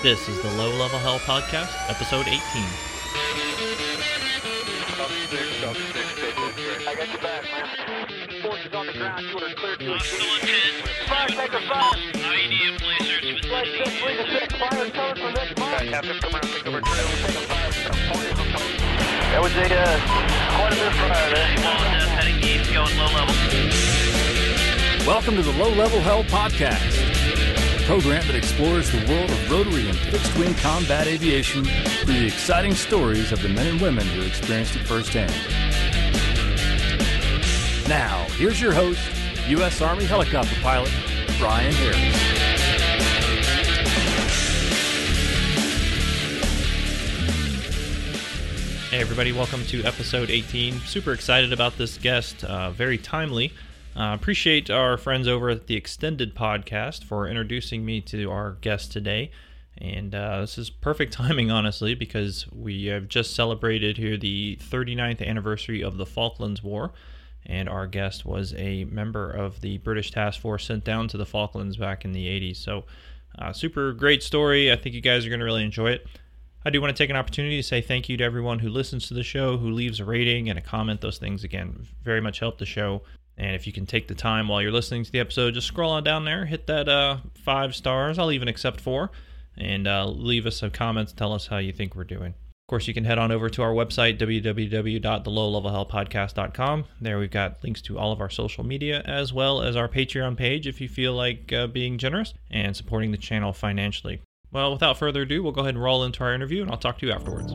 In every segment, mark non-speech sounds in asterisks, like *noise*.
This is the Low Level Hell Podcast, episode 18. I got your back, man. Forces on the ground, you are clear to Five, take a five. IED placers Flight six, three to six, fire covered for next five. Captain, come around, take over trail, take a five. That was a, uh, quite a bit of fire there. Small death heading east, going low level. Welcome to the Low Level Hell Podcast, a program that explores the world of rotary and fixed wing combat aviation through the exciting stories of the men and women who experienced it firsthand. Now, here's your host, U.S. Army helicopter pilot, Brian Harris. Hey, everybody, welcome to episode 18. Super excited about this guest, uh, very timely. Uh, appreciate our friends over at the Extended Podcast for introducing me to our guest today. And uh, this is perfect *laughs* timing, honestly, because we have just celebrated here the 39th anniversary of the Falklands War. And our guest was a member of the British task force sent down to the Falklands back in the 80s. So, uh, super great story. I think you guys are going to really enjoy it. I do want to take an opportunity to say thank you to everyone who listens to the show, who leaves a rating and a comment. Those things, again, very much help the show. And if you can take the time while you're listening to the episode, just scroll on down there, hit that uh, five stars. I'll even accept four. And uh, leave us some comments. Tell us how you think we're doing. Of course, you can head on over to our website, www.thelowlevelhellpodcast.com. There we've got links to all of our social media as well as our Patreon page if you feel like uh, being generous and supporting the channel financially. Well, without further ado, we'll go ahead and roll into our interview and I'll talk to you afterwards.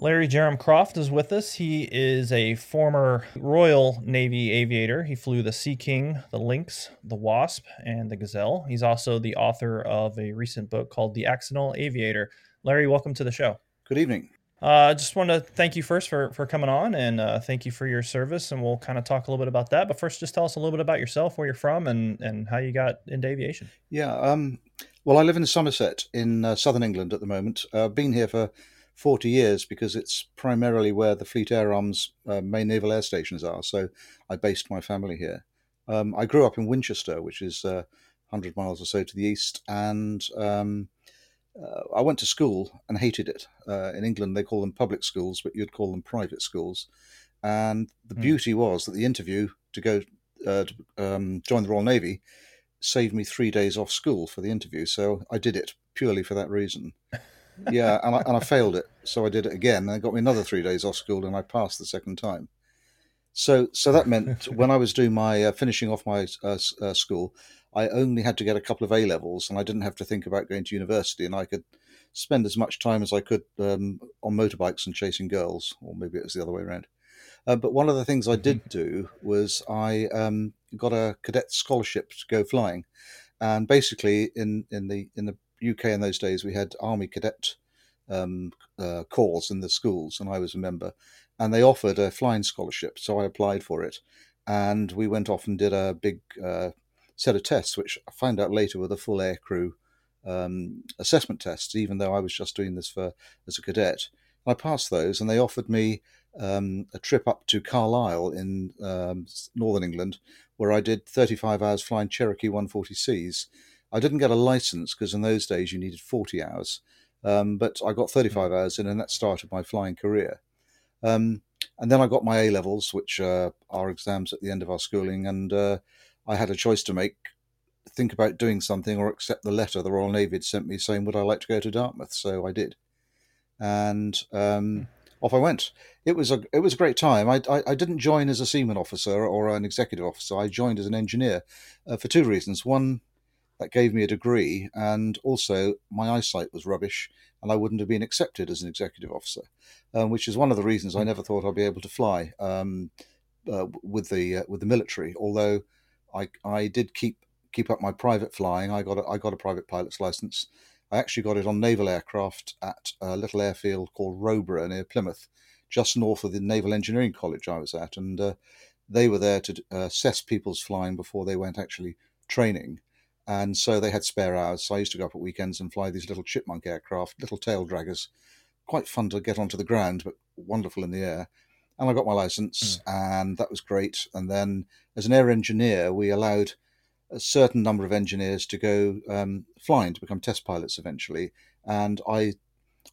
Larry Jeram-Croft is with us. He is a former Royal Navy aviator. He flew the Sea King, the Lynx, the Wasp, and the Gazelle. He's also the author of a recent book called The Accidental Aviator. Larry, welcome to the show. Good evening. Uh, I just want to thank you first for, for coming on and uh, thank you for your service. And we'll kind of talk a little bit about that. But first, just tell us a little bit about yourself, where you're from, and, and how you got into aviation. Yeah. Um, well, I live in Somerset in uh, southern England at the moment. Uh, I've been here for 40 years because it's primarily where the Fleet Air Arms uh, main naval air stations are. So I based my family here. Um, I grew up in Winchester, which is uh, 100 miles or so to the east, and um, uh, I went to school and hated it. Uh, in England, they call them public schools, but you'd call them private schools. And the Mm. beauty was that the interview to go uh, to um, join the Royal Navy saved me three days off school for the interview. So I did it purely for that reason. Yeah, and I, and I failed it, so I did it again. And it got me another three days off school, and I passed the second time. So, so that meant when I was doing my uh, finishing off my uh, uh, school, I only had to get a couple of A levels, and I didn't have to think about going to university, and I could spend as much time as I could um, on motorbikes and chasing girls, or maybe it was the other way around. Uh, but one of the things I did do was I um, got a cadet scholarship to go flying, and basically in in the in the UK in those days we had army cadet um, uh, corps in the schools, and I was a member, and they offered a flying scholarship, so I applied for it, and we went off and did a big uh, set of tests, which I found out later were the full air crew um, assessment tests, even though I was just doing this for as a cadet. I passed those, and they offered me um, a trip up to Carlisle in um, northern England, where I did 35 hours flying Cherokee 140Cs. I didn't get a license because in those days you needed 40 hours, um, but I got 35 hours in, and that started my flying career. Um, and then I got my A levels, which uh, are exams at the end of our schooling, and uh, I had a choice to make think about doing something or accept the letter the Royal Navy had sent me saying, Would I like to go to Dartmouth? So I did. And um, off I went. It was a it was a great time. I, I, I didn't join as a seaman officer or an executive officer. I joined as an engineer uh, for two reasons. One, that gave me a degree, and also my eyesight was rubbish, and I wouldn't have been accepted as an executive officer, um, which is one of the reasons I never thought I'd be able to fly um, uh, with the uh, with the military. Although I I did keep keep up my private flying. I got a, I got a private pilot's license. I actually got it on naval aircraft at a little airfield called Roborough near Plymouth, just north of the Naval Engineering College I was at, and uh, they were there to uh, assess people's flying before they went actually training. And so they had spare hours. So I used to go up at weekends and fly these little chipmunk aircraft, little tail draggers. Quite fun to get onto the ground, but wonderful in the air. And I got my license, mm. and that was great. And then, as an air engineer, we allowed a certain number of engineers to go um, flying to become test pilots eventually. And I,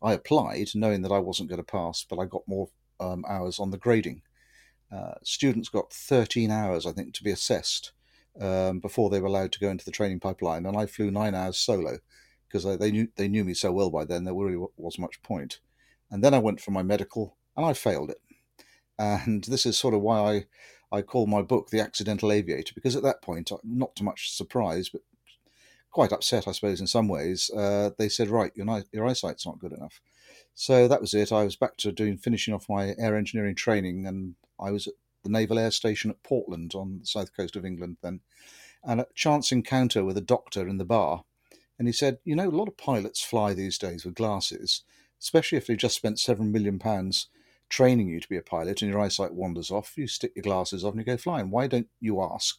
I applied knowing that I wasn't going to pass, but I got more um, hours on the grading. Uh, students got 13 hours, I think, to be assessed um, before they were allowed to go into the training pipeline, and I flew nine hours solo because they knew they knew me so well by then. There really was much point. And then I went for my medical, and I failed it. And this is sort of why I I call my book The Accidental Aviator because at that point, not too much surprise, but quite upset, I suppose, in some ways. Uh, they said, "Right, your your eyesight's not good enough." So that was it. I was back to doing finishing off my air engineering training, and I was at the Naval Air Station at Portland on the south coast of England then, and a chance encounter with a doctor in the bar. And he said, You know, a lot of pilots fly these days with glasses, especially if they've just spent seven million pounds training you to be a pilot and your eyesight wanders off. You stick your glasses off and you go flying. Why don't you ask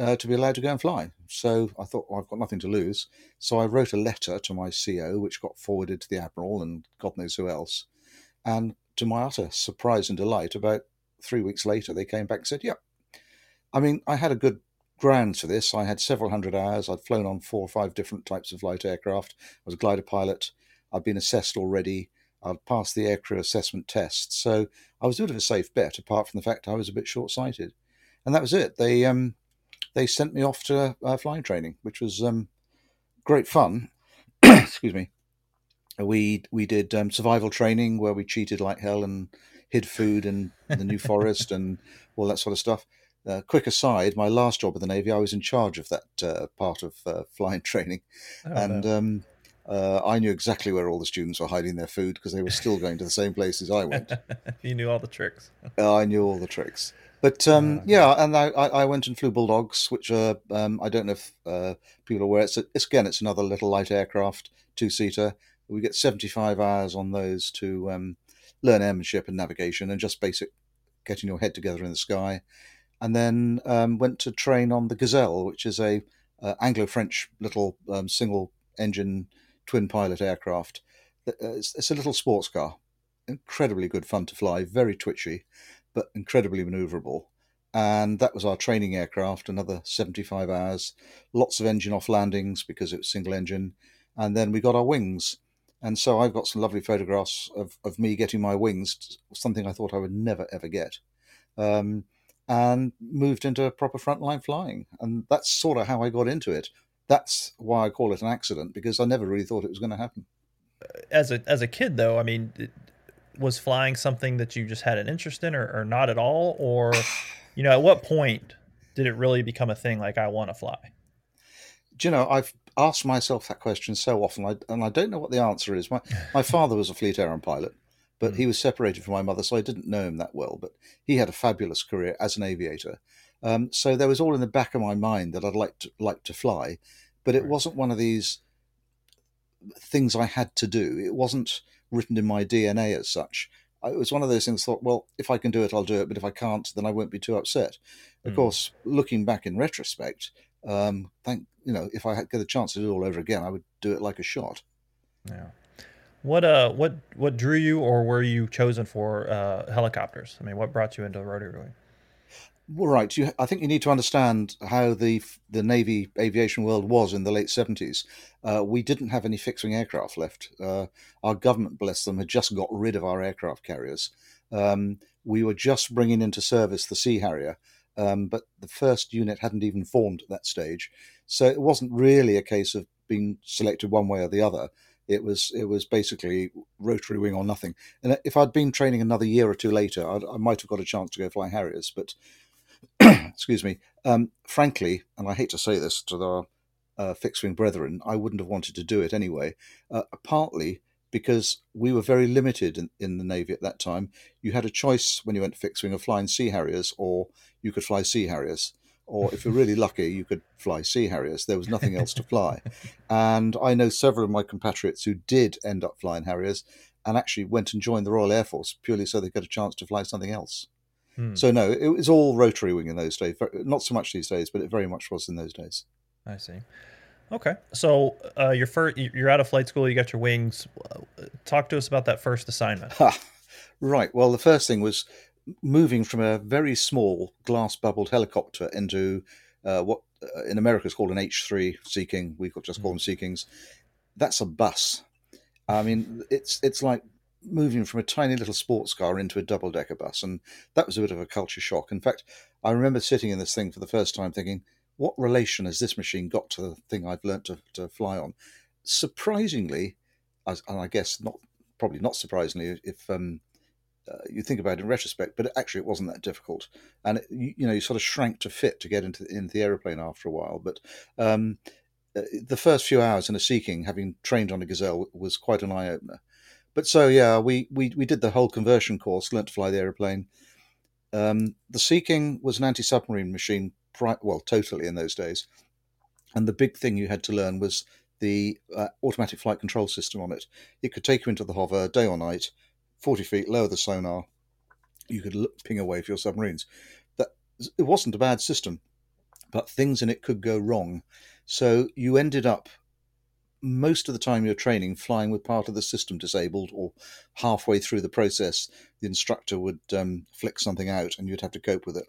uh, to be allowed to go and fly? So I thought, well, I've got nothing to lose. So I wrote a letter to my CO, which got forwarded to the Admiral and God knows who else. And to my utter surprise and delight, about three weeks later, they came back and said, "Yep." Yeah. I mean, I had a good ground for this. I had several hundred hours. I'd flown on four or five different types of light aircraft. I was a glider pilot. I'd been assessed already. I'd passed the aircrew assessment test. So I was a bit of a safe bet, apart from the fact I was a bit short sighted. And that was it. They um, they sent me off to uh, flying training, which was um, great fun. *clears throat* Excuse me. We we did um, survival training where we cheated like hell and hid food in the New *laughs* Forest and all that sort of stuff. Uh, quick aside, my last job at the Navy, I was in charge of that uh, part of uh, flying *laughs* training, oh, and no. Uh, I knew exactly where all the students were hiding their food because they were still going to the same places I went. *laughs* you knew all the tricks. I knew all the tricks. But um, oh, yeah, and I, I went and flew bulldogs, which are um, I don't know if uh, people are aware. It's, a, it's again, it's another little light aircraft, two seater. We get seventy five hours on those to um, learn airmanship and navigation and just basic getting your head together in the sky. And then um, went to train on the Gazelle, which is a uh, Anglo-French little um, single-engine twin-pilot aircraft. Uh, it's, it's, a little sports car, incredibly good fun to fly, very twitchy, but incredibly manoeuvrable. And that was our training aircraft. Another 75 hours, lots of engine off landings because it was single engine, and then we got our wings and so I've got some lovely photographs of, of me getting my wings, something I thought I would never ever get, um, and moved into proper frontline flying. And that's sort of how I got into it. That's why I call it an accident because I never really thought it was going to happen. As a as a kid, though, I mean, was flying something that you just had an interest in, or, or not at all, or *sighs* you know, at what point did it really become a thing? Like I want to fly. Do you know, I've asked myself that question so often, and I don't know what the answer is. My my *laughs* father was a fleet air pilot, but he hmm. was separated from my mother, so I didn't know him that well. But he had a fabulous career as an aviator. Um, so there was all in the back of my mind that I'd like to like to fly, but it right. wasn't one of these things I had to do. It wasn't written in my DNA as such. It was one of those things. Thought, well, if I can do it, I'll do it. But if I can't, then I won't be too upset. Of mm. course, looking back in retrospect, um, thank you know, if I had get a chance to do it all over again, I would do it like a shot. Yeah. What uh, what what drew you, or were you chosen for uh, helicopters? I mean, what brought you into rotary right. You, I think you need to understand how the the Navy aviation world was in the late seventies. Uh, we didn't have any fixed wing aircraft left. Uh, our government, bless them, had just got rid of our aircraft carriers. Um, we were just bringing into service the Sea Harrier, um, but the first unit hadn't even formed at that stage. So it wasn't really a case of being selected one way or the other. It was it was basically rotary wing or nothing. And if I'd been training another year or two later, I'd, i might have got a chance to go fly Harriers. But *clears throat* excuse me, um, frankly, and I hate to say this to the uh, fixed wing brethren, I wouldn't have wanted to do it anyway. Uh, partly because we were very limited in, in the Navy at that time. You had a choice when you went fixed wing of flying Sea Harriers, or you could fly Sea Harriers. Or if you're really lucky, you could fly Sea Harriers. There was nothing else to fly. *laughs* And I know several of my compatriots who did end up flying Harriers and actually went and joined the Royal Air Force purely so they got a chance to fly something else. Hmm. So no, it was all rotary wing in those days. Not so much these days, but it very much was in those days. I see. Okay, so uh, you're first, you're out of flight school. You got your wings. Uh, Talk to us about that first assignment. Ha! Right. Well, the first thing was moving from a very small glass bubbled helicopter into uh, what uh, in America is called an H3 Sea King. We just call them Sea Kings. That's a bus. I mean, it's it's like moving from a tiny little sports car into a double decker bus, and that was a bit of a culture shock. In fact, I remember sitting in this thing for the first time, thinking, "What relation has this machine got to the thing I've learnt to, to fly on?" Surprisingly, as- and I guess not probably not surprisingly, if um, uh, you think about it in retrospect, but actually it wasn't that difficult, and it, you, you know you sort of shrank to fit to get into into the aeroplane after a while. But um, uh, the first few hours in a Sea King, having trained on a Gazelle, was quite an eye opener. But so yeah, we, we we did the whole conversion course, learnt to fly the aeroplane. Um, the Sea King was an anti-submarine machine, pri- well, totally in those days, and the big thing you had to learn was the uh, automatic flight control system on it. It could take you into the hover day or night, forty feet, lower the sonar. You could look, ping away for your submarines. That it wasn't a bad system, but things in it could go wrong. So you ended up most of the time you're training flying with part of the system disabled, or halfway through the process, the instructor would um, flick something out and you'd have to cope with it.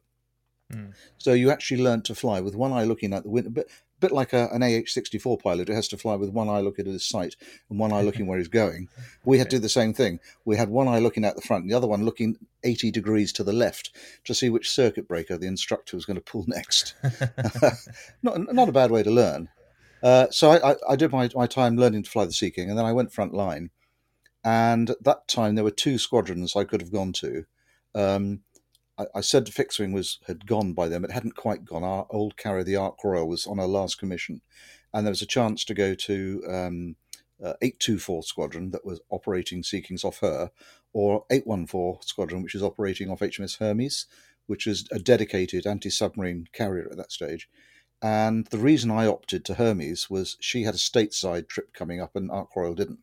Hmm. So you actually learned to fly with one eye looking out the window, but a bit like a, an AH-64 pilot who has to fly with one eye looking at his sight and one eye looking where he's going. We had to *laughs* do the same thing. We had one eye looking out the front, and the other one looking 80 degrees to the left to see which circuit breaker the instructor was going to pull next. *laughs* not, not a bad way to learn. Uh, so I, I, I did my, my time learning to fly the Sea King, and then I went front line. And at that time, there were two squadrons I could have gone to. Um, I, I said the fixed wing was had gone by but it hadn't quite gone. Our old carrier, the Ark Royal, was on her last commission, and there was a chance to go to um, uh, 824 Squadron that was operating Sea Kings off her, or 814 Squadron, which is operating off HMS Hermes, which is a dedicated anti submarine carrier at that stage. And the reason I opted to Hermes was she had a stateside trip coming up, and Ark Royal didn't.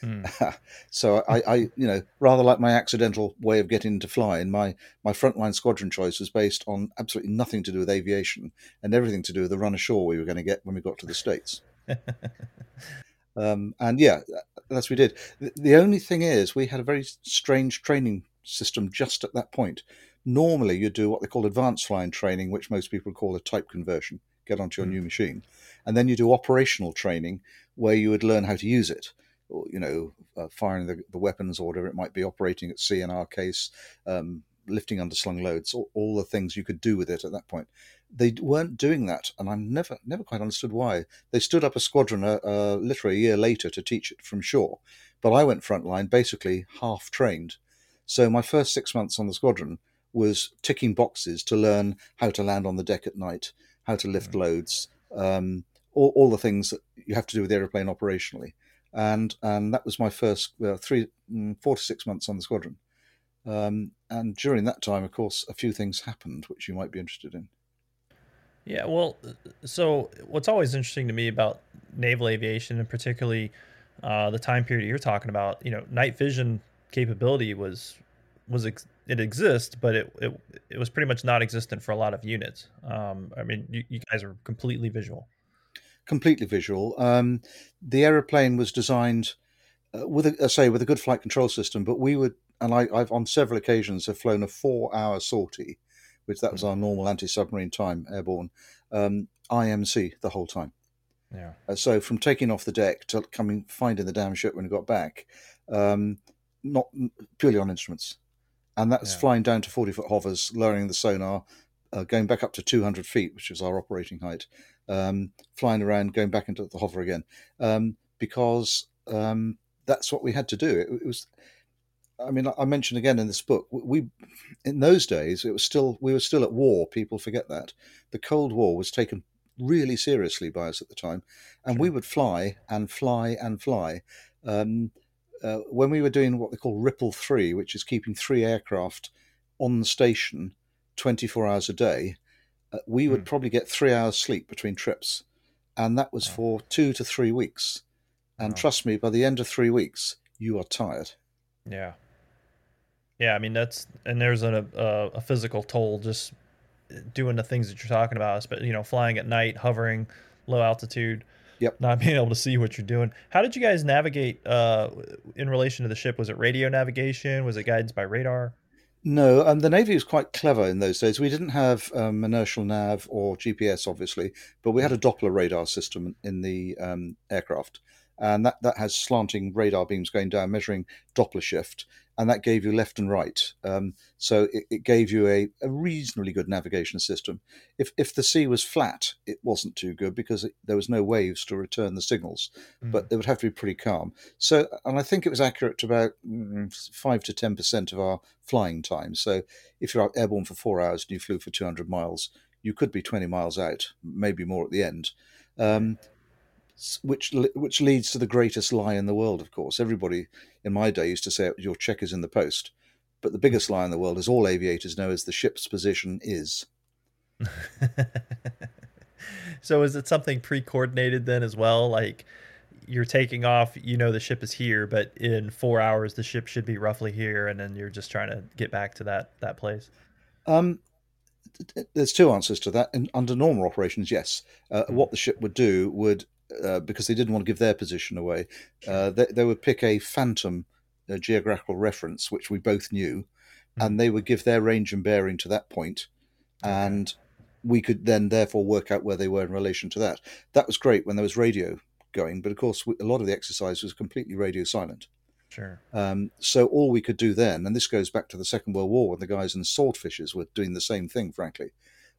Hmm. *laughs* so I, I, you know, rather like my accidental way of getting into flying, my my frontline squadron choice was based on absolutely nothing to do with aviation and everything to do with the run ashore we were going to get when we got to the states. *laughs* um, and yeah, that's what we did. The, the only thing is, we had a very strange training system just at that point. Normally, you do what they call advanced flying training, which most people call a type conversion, get onto your new machine, and then you do operational training where you would learn how to use it or you know, uh, firing the, the weapons or whatever it might be, operating at sea in our case, um, lifting underslung loads, all, all the things you could do with it at that point. They weren't doing that, and I never never quite understood why. They stood up a squadron uh, uh, literally a year later to teach it from shore, but I went frontline basically half trained. So my first six months on the squadron was ticking boxes to learn how to land on the deck at night, how to lift loads, um, all, all the things that you have to do with the aeroplane operationally and and that was my first uh, three, mm, four to six months on the squadron. Um, and during that time, of course, a few things happened which you might be interested in. Yeah, well, so what's always interesting to me about naval aviation, and particularly uh, the time period you're talking about, you know, night vision capability was was ex- it exists, but it, it it was pretty much non-existent for a lot of units. Um, I mean, you, you guys are completely visual. Completely visual. Um, the aeroplane was designed uh, with, a, I say, with a good flight control system, but we would, and I, I've on several occasions have flown a four-hour sortie, which that was our normal anti-submarine time airborne, um, IMC the whole time. Yeah. Uh, so from taking off the deck to coming finding the damn ship when we got back, um, not purely on instruments, and that's Yeah. flying down to forty foot hovers, lowering the sonar, uh, going back up to two hundred feet, which is our operating height, um, flying around, going back into the hover again, um, because um, that's what we had to do. It, it was. I mean, I mentioned again in this book, we in those days it was still we were still at war. People forget that the Cold War was taken really seriously by us at the time, and we would fly and fly and fly. Um, uh, when we were doing what they call Ripple Three, which is keeping three aircraft on the station 24 hours a day, uh, we would Hmm. probably get three hours sleep between trips, and that was for two to three weeks. And Wow. trust me, by the end of three weeks, you are tired. Yeah. Yeah, I mean that's and there's a a, a physical toll just doing the things that you're talking about, but you know, flying at night, hovering, low altitude. Yep. Not *laughs* being able to see what you're doing. How did you guys navigate uh, in relation to the ship? Was it radio navigation? Was it guidance by radar? No, and the Navy was quite clever in those days. We didn't have um, inertial nav or GPS, obviously, but we had a Doppler radar system in the um, aircraft. And that, that has slanting radar beams going down, measuring Doppler shift, and that gave you left and right. Um, so it, it gave you a, a reasonably good navigation system. If, if the sea was flat, it wasn't too good because it, there was no waves to return the signals, but they would have to be pretty calm. So, and I think it was accurate to about mm, five to ten percent of our flying time. So, if you're out airborne for four hours and you flew for 200 miles, you could be 20 miles out, maybe more at the end. Um, which which leads to the greatest lie in the world, of course. Everybody in my day used to say your check is in the post, but the biggest lie in the world, as all aviators know, is the ship's position is. *laughs* so is it something pre-coordinated then as well? Like you're taking off, you know the ship is here, but in four hours the ship should be roughly here, and then you're just trying to get back to that that place. Um, th- th- there's two answers to that. And under normal operations, yes. Uh, what the ship would do would, uh, because they didn't want to give their position away, uh, they, they would pick a phantom uh, geographical reference, which we both knew, and they would give their range and bearing to that point, and we could then therefore work out where they were in relation to that. That was great when there was radio going, but of course, we, a lot of the exercise was completely radio silent. Sure. Um, so all we could do then, and this goes back to the Second World War when the guys in swordfishes were doing the same thing, frankly,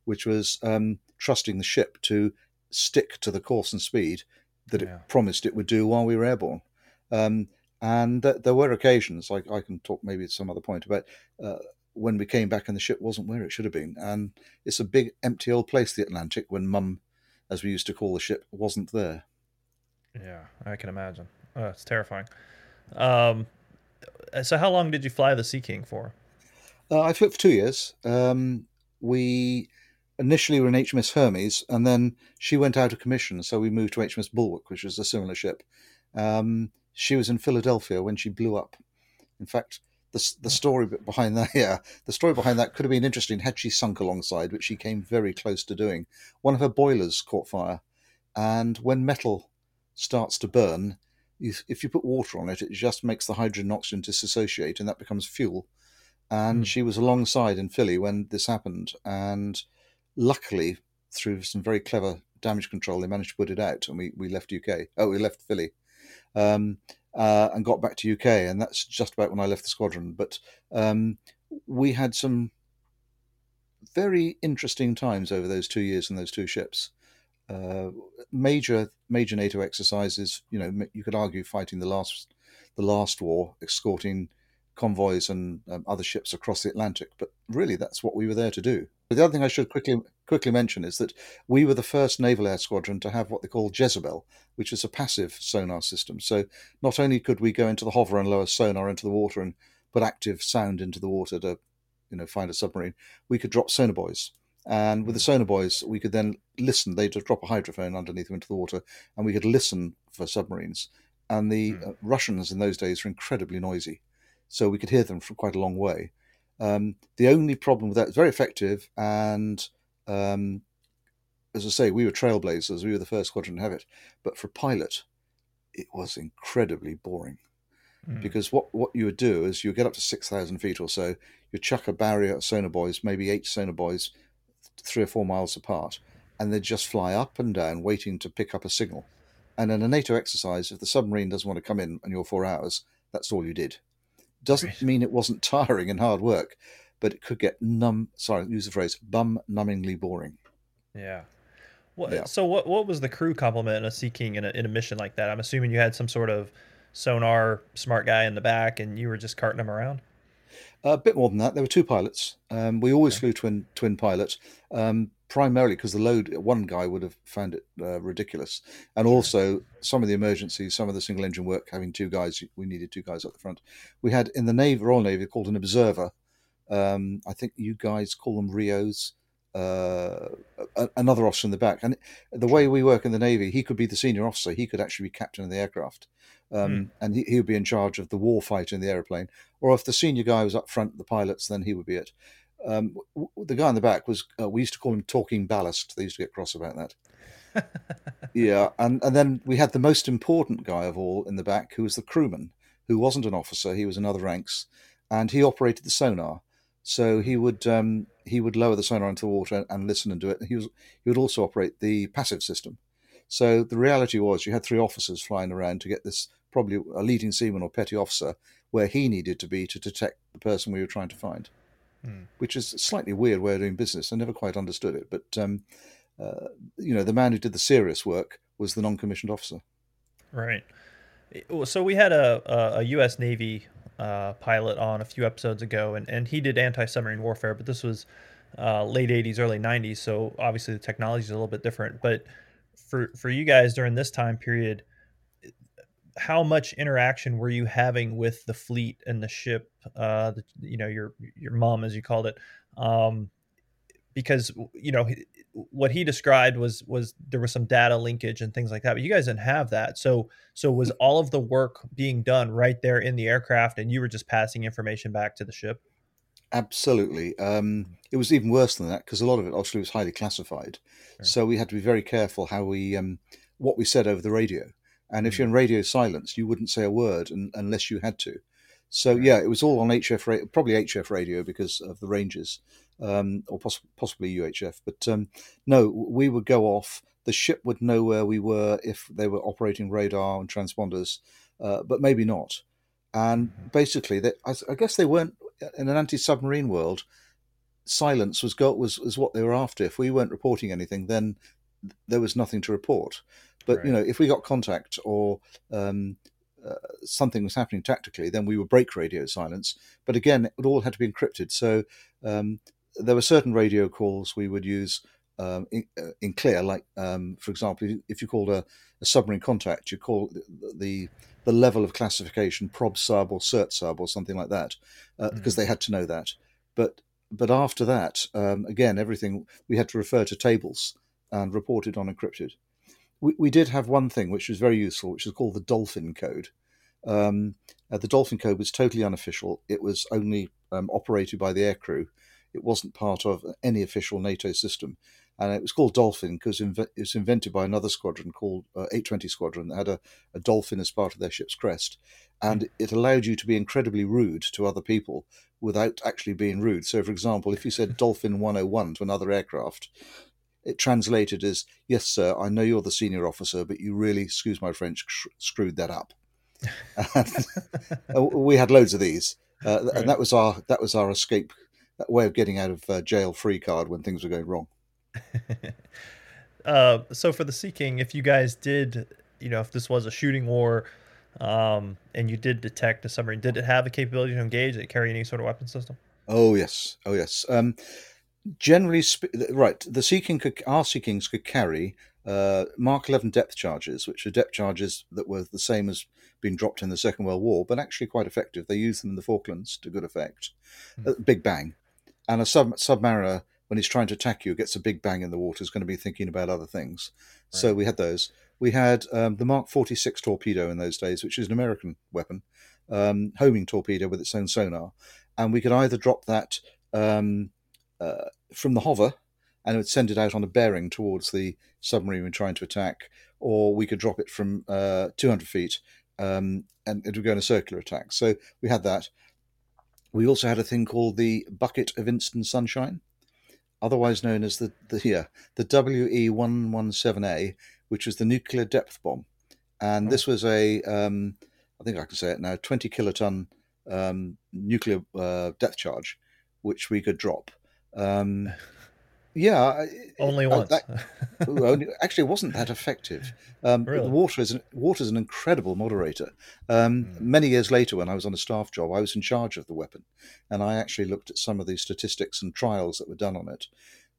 which was um, trusting the ship to stick to the course and speed that Yeah. it promised it would do while we were airborne. Um, and th- there were occasions, like I can talk maybe at some other point about uh, when we came back and the ship wasn't where it should have been. And it's a big empty old place, the Atlantic, when Mum, as we used to call the ship, wasn't there. Yeah, I can imagine. Oh, it's terrifying. Um, so how long did you fly the Sea King for? Uh, I flew for two years. Um, we initially we were in HMS Hermes, and then she went out of commission, so we moved to HMS Bulwark, which was a similar ship. Um, she was in Philadelphia when she blew up. In fact, the the story behind that, *laughs* yeah, the story behind that could have been interesting had she sunk alongside, which she came very close to doing. One of her boilers caught fire, and when metal starts to burn, you, if you put water on it, it just makes the hydrogen and oxygen disassociate, and that becomes fuel and Hmm. she was alongside in Philly when this happened. And luckily, through some very clever damage control, they managed to put it out, and we, we left UK. Oh, we left Philly, um, uh, and got back to UK, and that's just about when I left the squadron. But um, we had some very interesting times over those two years in those two ships. Uh, major major NATO exercises. You know, you could argue fighting the last the last war, escorting convoys and um, other ships across the Atlantic. But really, that's what we were there to do. But the other thing I should quickly quickly mention is that we were the first naval air squadron to have what they call Jezebel, which is a passive sonar system. So not only could we go into the hover and lower sonar into the water and put active sound into the water to, you know, find a submarine, we could drop sonar buoys. And with the sonar buoys, we could then listen. They'd drop a hydrophone underneath them into the water, and we could listen for submarines. And the Hmm. uh, Russians in those days were incredibly noisy, so we could hear them from quite a long way. Um, the only problem with that is very effective, and um, as I say, we were trailblazers. We were the first squadron to have it. But for a pilot, it was incredibly boring Mm. because what, what you would do is you get up to 6,000 feet or so, you chuck a barrier at sonar buoys, maybe eight sonar buoys, three or four miles apart, and they'd just fly up and down waiting to pick up a signal. And in a NATO exercise, if the submarine doesn't want to come in on your four hours, that's all you did. Doesn't mean it wasn't tiring and hard work, but it could get numb, sorry, use the phrase, bum numbingly boring. Yeah. What, Yeah. So what what was the crew complement in a Sea King in a, in a mission like that? I'm assuming you had some sort of sonar smart guy in the back, and you were just carting them around. A bit more than that. There were two pilots. Um, we always flew twin twin pilot, um, primarily because the load. One guy would have found it uh, ridiculous, and also some of the emergencies, some of the single engine work, having two guys. We needed two guys at the front. We had in the Navy, Royal Navy, called an observer. Um, I think you guys call them RIOs. Uh, another officer in the back, and the way we work in the Navy, he could be the senior officer. He could actually be captain of the aircraft, um, and he, he would be in charge of the war fight in the aeroplane. Or if the senior guy was up front, the pilots, then he would be it. Um, w- the guy in the back was uh, we used to call him talking ballast. They used to get cross about that. *laughs* yeah, and and then we had the most important guy of all in the back, who was the crewman, who wasn't an officer. He was in other ranks, and he operated the sonar. So he would um, he would lower the sonar into the water and listen and do it. He was he would also operate the passive system. So the reality was you had three officers flying around to get this probably a leading seaman or petty officer where he needed to be to detect the person we were trying to find, which is a slightly weird way of doing business. I never quite understood it, but um, uh, you know the man who did the serious work was the non-commissioned officer. Right. So we had a, a, a U.S. Navy uh, pilot on a few episodes ago, and, and he did anti-submarine warfare, but this was uh, late 80s, early 90s, so obviously the technology is a little bit different. But for for you guys during this time period, how much interaction were you having with the fleet and the ship? Uh, the, you know, your your mom, as you called it, um, because you know what he described was was there was some data linkage and things like that, but you guys didn't have that. So so was all of the work being done right there in the aircraft, and you were just passing information back to the ship? Absolutely. Um, it was even worse than that because a lot of it obviously was highly classified. So we had to be very careful how we um, what we said over the radio. And if you're in radio silence, you wouldn't say a word un- unless you had to. So yeah, it was all on HF, probably HF radio because of the ranges, um, or poss- possibly UHF. But um, no, we would go off. The ship would know where we were if they were operating radar and transponders, uh, but maybe not. And basically, they, I, I guess they weren't in an anti-submarine world. Silence was go was was what they were after. If we weren't reporting anything, then there was nothing to report. But you know, if we got contact or um, uh, something was happening tactically, then we would break radio silence. But again, it all had to be encrypted. So um, there were certain radio calls we would use um, in, uh, in clear, like um, for example, if you called a, a submarine contact, you call the, the the level of classification prob sub or cert sub or something like that, uh, because they had to know that. But but after that, um, again, everything we had to refer to tables and report it on encrypted. We, we did have one thing which was very useful, which is called the Dolphin Code. Um, uh, the Dolphin Code was totally unofficial. It was only um, operated by the aircrew. It wasn't part of any official NATO system, and it was called Dolphin because inve- it was invented by another squadron called uh, 820 Squadron that had a, a dolphin as part of their ship's crest, and it allowed you to be incredibly rude to other people without actually being rude. So, for example, if you said Dolphin 101 to another aircraft, it translated as yes sir i know you're the senior officer but you really excuse my french sh- screwed that up And *laughs* we had loads of these uh, Right. and that was our that was our escape way of getting out of uh, jail free card when things were going wrong *laughs* Uh, so for the Sea King, if you guys did, you know, if this was a shooting war, um, and you did detect a submarine, did it have the capability to engage? Did it carry any sort of weapon system? oh yes oh yes um, generally sp- right the sea king could our sea kings could carry uh, mark 11 depth charges which are depth charges that were the same as being dropped in the second world war but actually quite effective. They used them in the falklands to good effect. Uh, big bang. And a sub submariner when he's trying to attack you gets a big bang in the water is going to be thinking about other things. So we had those. We had um, the mark 46 torpedo in those days which is an american weapon um, homing torpedo with its own sonar. And we could either drop that um, uh, from the hover and it would send it out on a bearing towards the submarine we're trying to attack, or we could drop it from uh, 200 feet um, and it would go in a circular attack. So we had that. We also had a thing called the bucket of instant sunshine, otherwise known as the the yeah, the WE177A, which was the nuclear depth bomb, and this was a um, I think I can say it now, 20 kiloton um, nuclear uh, depth charge, which we could drop. Um, Yeah, Only uh, once. that- actually, it wasn't that effective. Um, Really? Water is an, water is an incredible moderator. Um, Hmm. Many years later, when I was on a staff job, I was in charge of the weapon, and I actually looked at some of the statistics and trials that were done on it.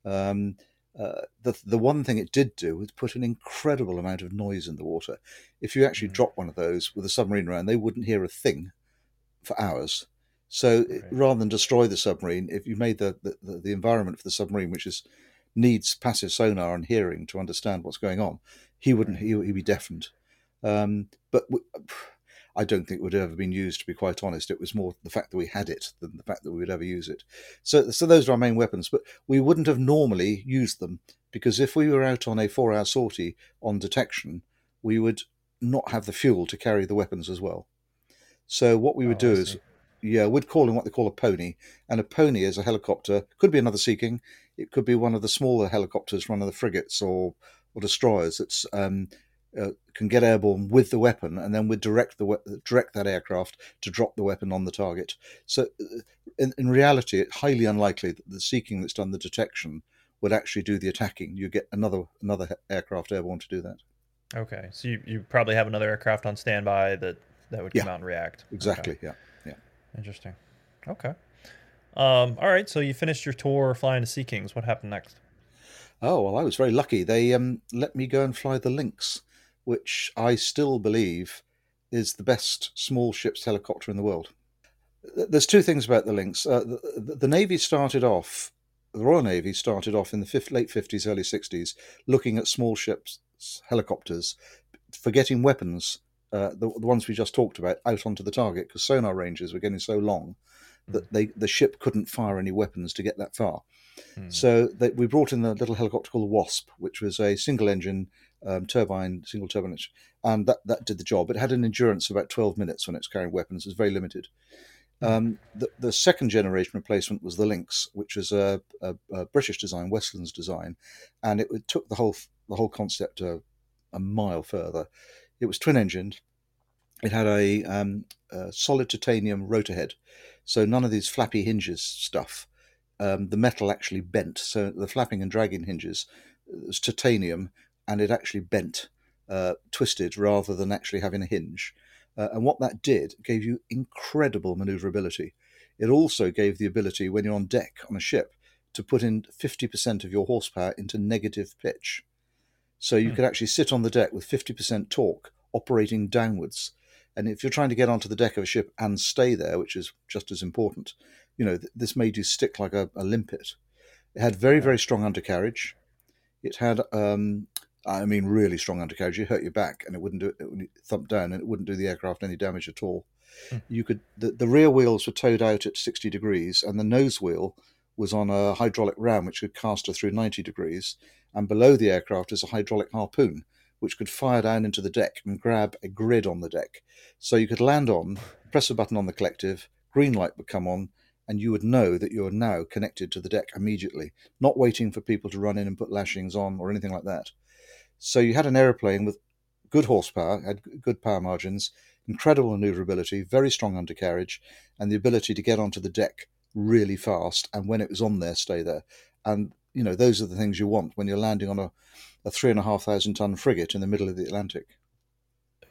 Um, uh, the the one thing it did do was put an incredible amount of noise in the water. If you actually Mm. drop one of those with a submarine around, they wouldn't hear a thing for hours. So Right. rather than destroy the submarine, if you made the, the, the, environment for the submarine, which is needs passive sonar and hearing to understand what's going on, he wouldn't. He, he'd be deafened. Um, but I don't think it would have ever been used. To be quite honest, it was more the fact that we had it than the fact that we would ever use it. So, so those are our main weapons. But we wouldn't have normally used them because if we were out on a four-hour sortie on detection, we would not have the fuel to carry the weapons as well. So what we would Oh, do is. Yeah, we'd call them what they call a pony, and a pony is a helicopter. Could be another Sea King. It could be one of the smaller helicopters, one of the frigates or or destroyers that's um, uh, can get airborne with the weapon, and then we'd direct the we- direct that aircraft to drop the weapon on the target. So, uh, in, in reality, it's highly unlikely that the Sea King that's done the detection would actually do the attacking. You get another another aircraft airborne to do that. Okay, so you, you probably have another aircraft on standby that that would come Yeah. out and react. Exactly. Yeah. Yeah. Interesting. Okay. Um, all right. So you finished your tour flying to Sea Kings. What happened next? Oh well, I was very lucky. They um, let me go and fly the Lynx, which I still believe is the best small ships helicopter in the world. There's two things about the Lynx. Uh, the, the, the Navy started off, the Royal Navy started off in the late 50s, early 60s, looking at small ships, helicopters, for getting weapons, uh, the, the ones we just talked about, out onto the target because sonar ranges were getting so long that they, the ship couldn't fire any weapons to get that far. Hmm. So they, we brought in the little helicopter called the Wasp, which was a single engine um, turbine, single turbine, engine, and that, that did the job. It had an endurance of about 12 minutes when it was carrying weapons. It was very limited. Um, the, the second generation replacement was the Lynx, which was a, a, a British design, Westlands design, and it, it took the whole the whole concept a, a mile further. It was twin engined. It had a, um, a solid titanium rotor head, so none of these flappy hinges stuff um, the metal actually bent. So the flapping and dragging hinges was titanium, and it actually bent, uh, twisted rather than actually having a hinge. Uh, and what that did gave you incredible maneuverability. It also gave the ability when you're on deck on a ship to put in 50% of your horsepower into negative pitch. So you Hmm. could actually sit on the deck with 50% torque operating downwards. And if you're trying to get onto the deck of a ship and stay there, which is just as important, you know, th- this made you stick like a, a limpet. It had very, very strong undercarriage. It had, um, I mean, really strong undercarriage. You hurt your back, and it wouldn't do it. It would thump down, and it wouldn't do the aircraft any damage at all. Hmm. You could the, the rear wheels were towed out at sixty degrees, and the nose wheel was on a hydraulic ram which could cast her through ninety degrees. And below the aircraft is a hydraulic harpoon which could fire down into the deck and grab a grid on the deck. So you could land on, press a button on the collective, green light would come on, and you would know that you're now connected to the deck immediately, not waiting for people to run in and put lashings on or anything like that. So you had an aeroplane with good horsepower, had good power margins, incredible maneuverability, very strong undercarriage, and the ability to get onto the deck really fast. And when it was on there, stay there. And you know those are the things you want when you're landing on a, a three and a half thousand ton frigate in the middle of the Atlantic.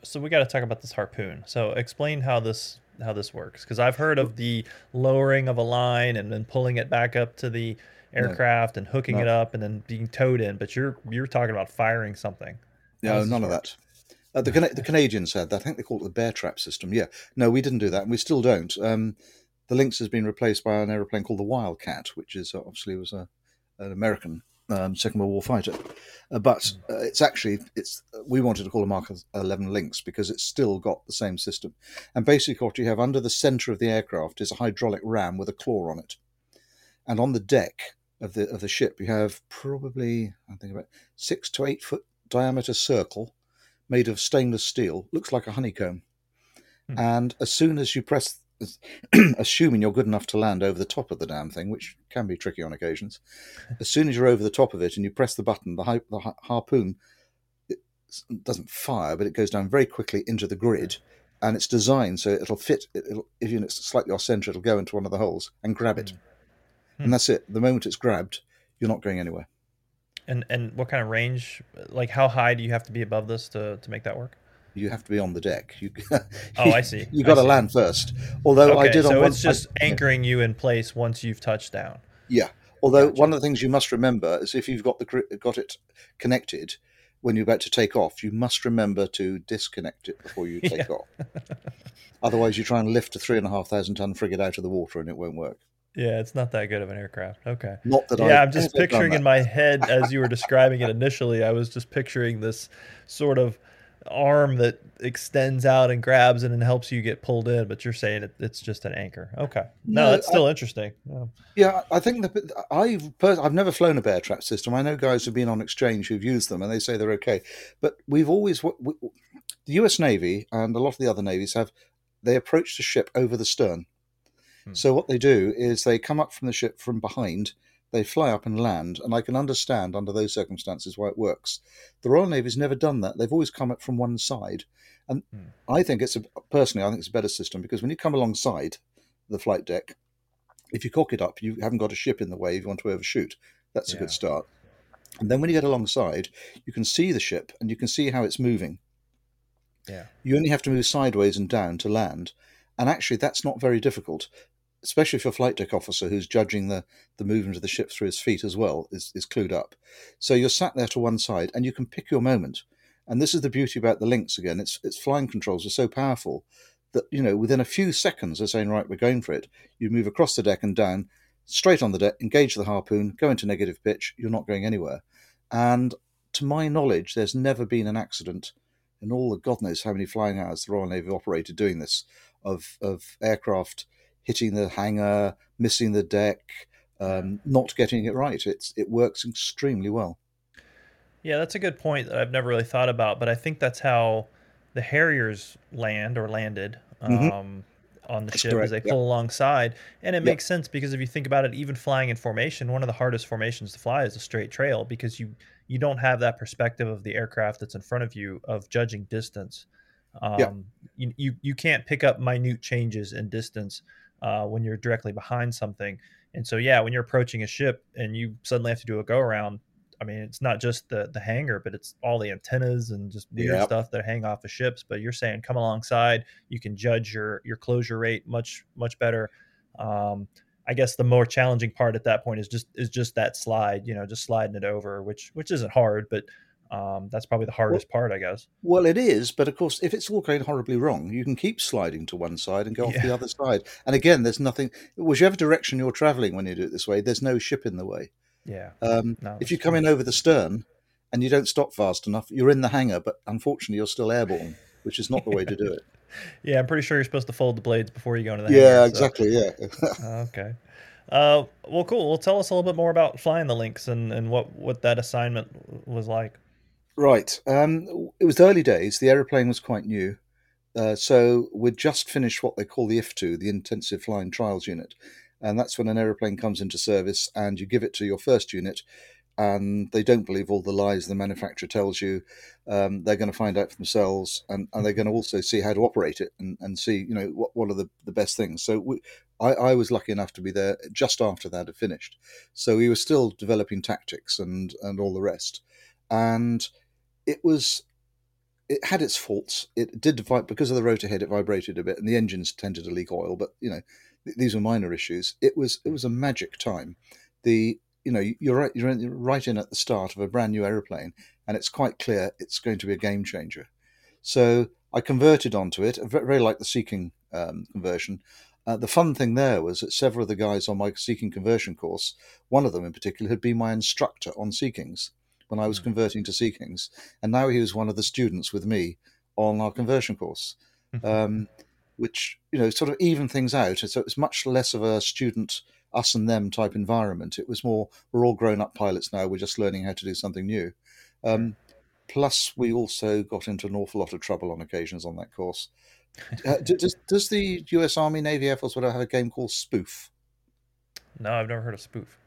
So we got to talk about this harpoon. So explain how this how this works because I've heard of the lowering of a line and then pulling it back up to the aircraft and hooking No. it up and then being towed in. But you're you're talking about firing something. No, none of that. Uh, the, the Canadians had that. I think they call it the bear trap system. Yeah. No, we didn't do that, and we still don't. Um, the Lynx has been replaced by an aeroplane called the Wildcat, which is obviously was a, an American um, Second World War fighter. Uh, but uh, it's actually it's we wanted to call a Mark 11 Lynx because it's still got the same system. And basically, what you have under the center of the aircraft is a hydraulic ram with a claw on it, and on the deck of the of the ship you have probably I think about six to eight foot diameter circle made of stainless steel, looks like a honeycomb. Hmm. And as soon as you press, *clears throat* assuming you're good enough to land over the top of the damn thing, which can be tricky on occasions, *laughs* as soon as you're over the top of it and you press the button, the, hi- the ha- harpoon it doesn't fire, but it goes down very quickly into the grid. And it's designed so it'll fit. it- It'll, if you- it's slightly off center, it'll go into one of the holes and grab it. Hmm. And that's it. The moment it's grabbed, you're not going anywhere. And and what kind of range? Like how high do you have to be above this to to make that work? You have to be on the deck. You, *laughs* Oh, I see. You I got to land first. Although Okay, I did on so one, it's just I- anchoring you in place once you've touched down. Yeah. Although Gotcha. one of the things you must remember is if you've got the got it connected when you're about to take off, you must remember to disconnect it before you *laughs* take off. Otherwise, you try and lift a three and a half thousand ton frigate out of the water and it won't work. Yeah, it's not that good of an aircraft. Okay. Not that yeah, I've I'm just picturing in my head as you were *laughs* describing it initially. I was just picturing this sort of arm that extends out and grabs it and helps you get pulled in. But you're saying it, it's just an anchor. Okay. No, No, that's still interesting. Yeah. Yeah, I think that I've pers- I've never flown a bear trap system. I know guys who've been on exchange who've used them and they say they're okay. But we've always we, the U.S. Navy and a lot of the other navies have they approach the ship over the stern. Hmm. So what they do is they come up from the ship from behind, they fly up and land, and I can understand under those circumstances why it works. The Royal Navy's never done that. They've always come up from one side, and Hmm. I think it's a personally I think it's a better system because when you come alongside the flight deck, if you cock it up, you haven't got a ship in the way if you want to overshoot. That's a good start. And then when you get alongside, you can see the ship and you can see how it's moving. Yeah. You only have to move sideways and down to land. And actually, that's not very difficult, especially if your flight deck officer who's judging the, the movement of the ship through his feet as well is, is clued up. So you're sat there to one side and you can pick your moment. And this is the beauty about the Lynx again. Its its flying controls are so powerful that, you know, within a few seconds they're saying, right, we're going for it. You move across the deck and down, straight on the deck, engage the harpoon, go into negative pitch, you're not going anywhere. And to my knowledge, there's never been an accident in all the God knows how many flying hours the Royal Navy operated doing this of, of aircraft hitting the hangar, missing the deck, um, not getting it right. It's it works extremely well. Yeah, that's a good point that I've never really thought about, but I think that's how the Harriers land or landed um, Mhm. on the That's ship correct, as they pull alongside. And it Yeah. makes sense because if you think about it, even flying in formation, one of the hardest formations to fly is a straight trail because you you don't have that perspective of the aircraft that's in front of you of judging distance. Um, Yeah. you, you you can't pick up minute changes in distance uh, when you're directly behind something. And so yeah, when you're approaching a ship and you suddenly have to do a go around, I mean, it's not just the the hangar, but it's all the antennas and just weird Yep. stuff that hang off of ships. But you're saying come alongside, you can judge your your closure rate much much better. Um, I guess the more challenging part at that point is just is just that slide, you know, just sliding it over, which which isn't hard, but um, that's probably the hardest part, I guess. Well, it is, but of course, if it's all going horribly wrong, you can keep sliding to one side and go off Yeah. the other side. And again, there's nothing, whichever direction you're traveling when you do it this way, there's no ship in the way. Yeah. Um, No, if you come true. in over the stern and you don't stop fast enough, you're in the hangar, but unfortunately, you're still airborne, which is not the way to do it. *laughs* Yeah, I'm pretty sure you're supposed to fold the blades before you go into the yeah, hangar, so- exactly. Yeah. *laughs* Okay. Uh, well, cool. Well, tell us a little bit more about flying the Lynx and, and what, what that assignment was like. Right. Um, it was early days. The aeroplane was quite new. Uh, so we'd just finished what they call the IFTU, the Intensive Flying Trials Unit. And that's when an aeroplane comes into service and you give it to your first unit, and they don't believe all the lies the manufacturer tells you. Um, they're going to find out for themselves, and, and they're going to also see how to operate it and, and see, you know, what, what are the, the best things. So we, I, I was lucky enough to be there just after that had finished. So we were still developing tactics and, and all the rest. And it was it had its faults. It did vibrate because of the rotor head. It vibrated a bit, and the engines tended to leak oil. But you know, th- these were minor issues. It was it was a magic time. The you know you're right you're right in at the start of a brand new aeroplane, and it's quite clear it's going to be a game changer. So I converted onto it, ve- very like the Sea King um, conversion. Uh, the fun thing there was that several of the guys on my Sea King conversion course, one of them in particular, had been my instructor on Sea Kings when I was converting to Sea Kings, and now he was one of the students with me on our conversion course, um, which you know sort of even things out. So it was much less of a student us and them type environment. It was more we're all grown up pilots now. We're just learning how to do something new. Um, plus, we also got into an awful lot of trouble on occasions on that course. *laughs* Uh, does, does the U.S. Army, Navy, Air Force, whatever, have a game called Spoof? No, I've never heard of spoof.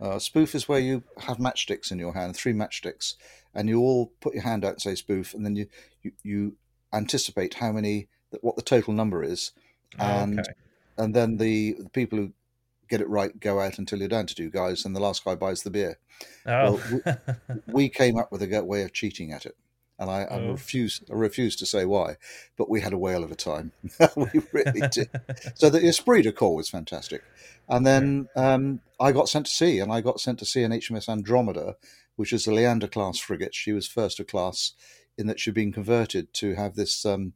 Uh, spoof is where you have matchsticks in your hand, three matchsticks, and you all put your hand out and say spoof, and then you you, you anticipate how many what the total number is, and okay. and then the, the people who get it right, go out until you're down to two guys, and the last guy buys the beer. Oh, *laughs* We came up with a way of cheating at it, and I, I Oh. refuse. I refuse to say why, but we had a whale of a time. *laughs* *laughs* we really did. So the esprit de corps was fantastic, and then um, I got sent to sea, and I got sent to sea an HMS Andromeda, which is a Leander class frigate. She was first of class in that she'd been converted to have this. Um,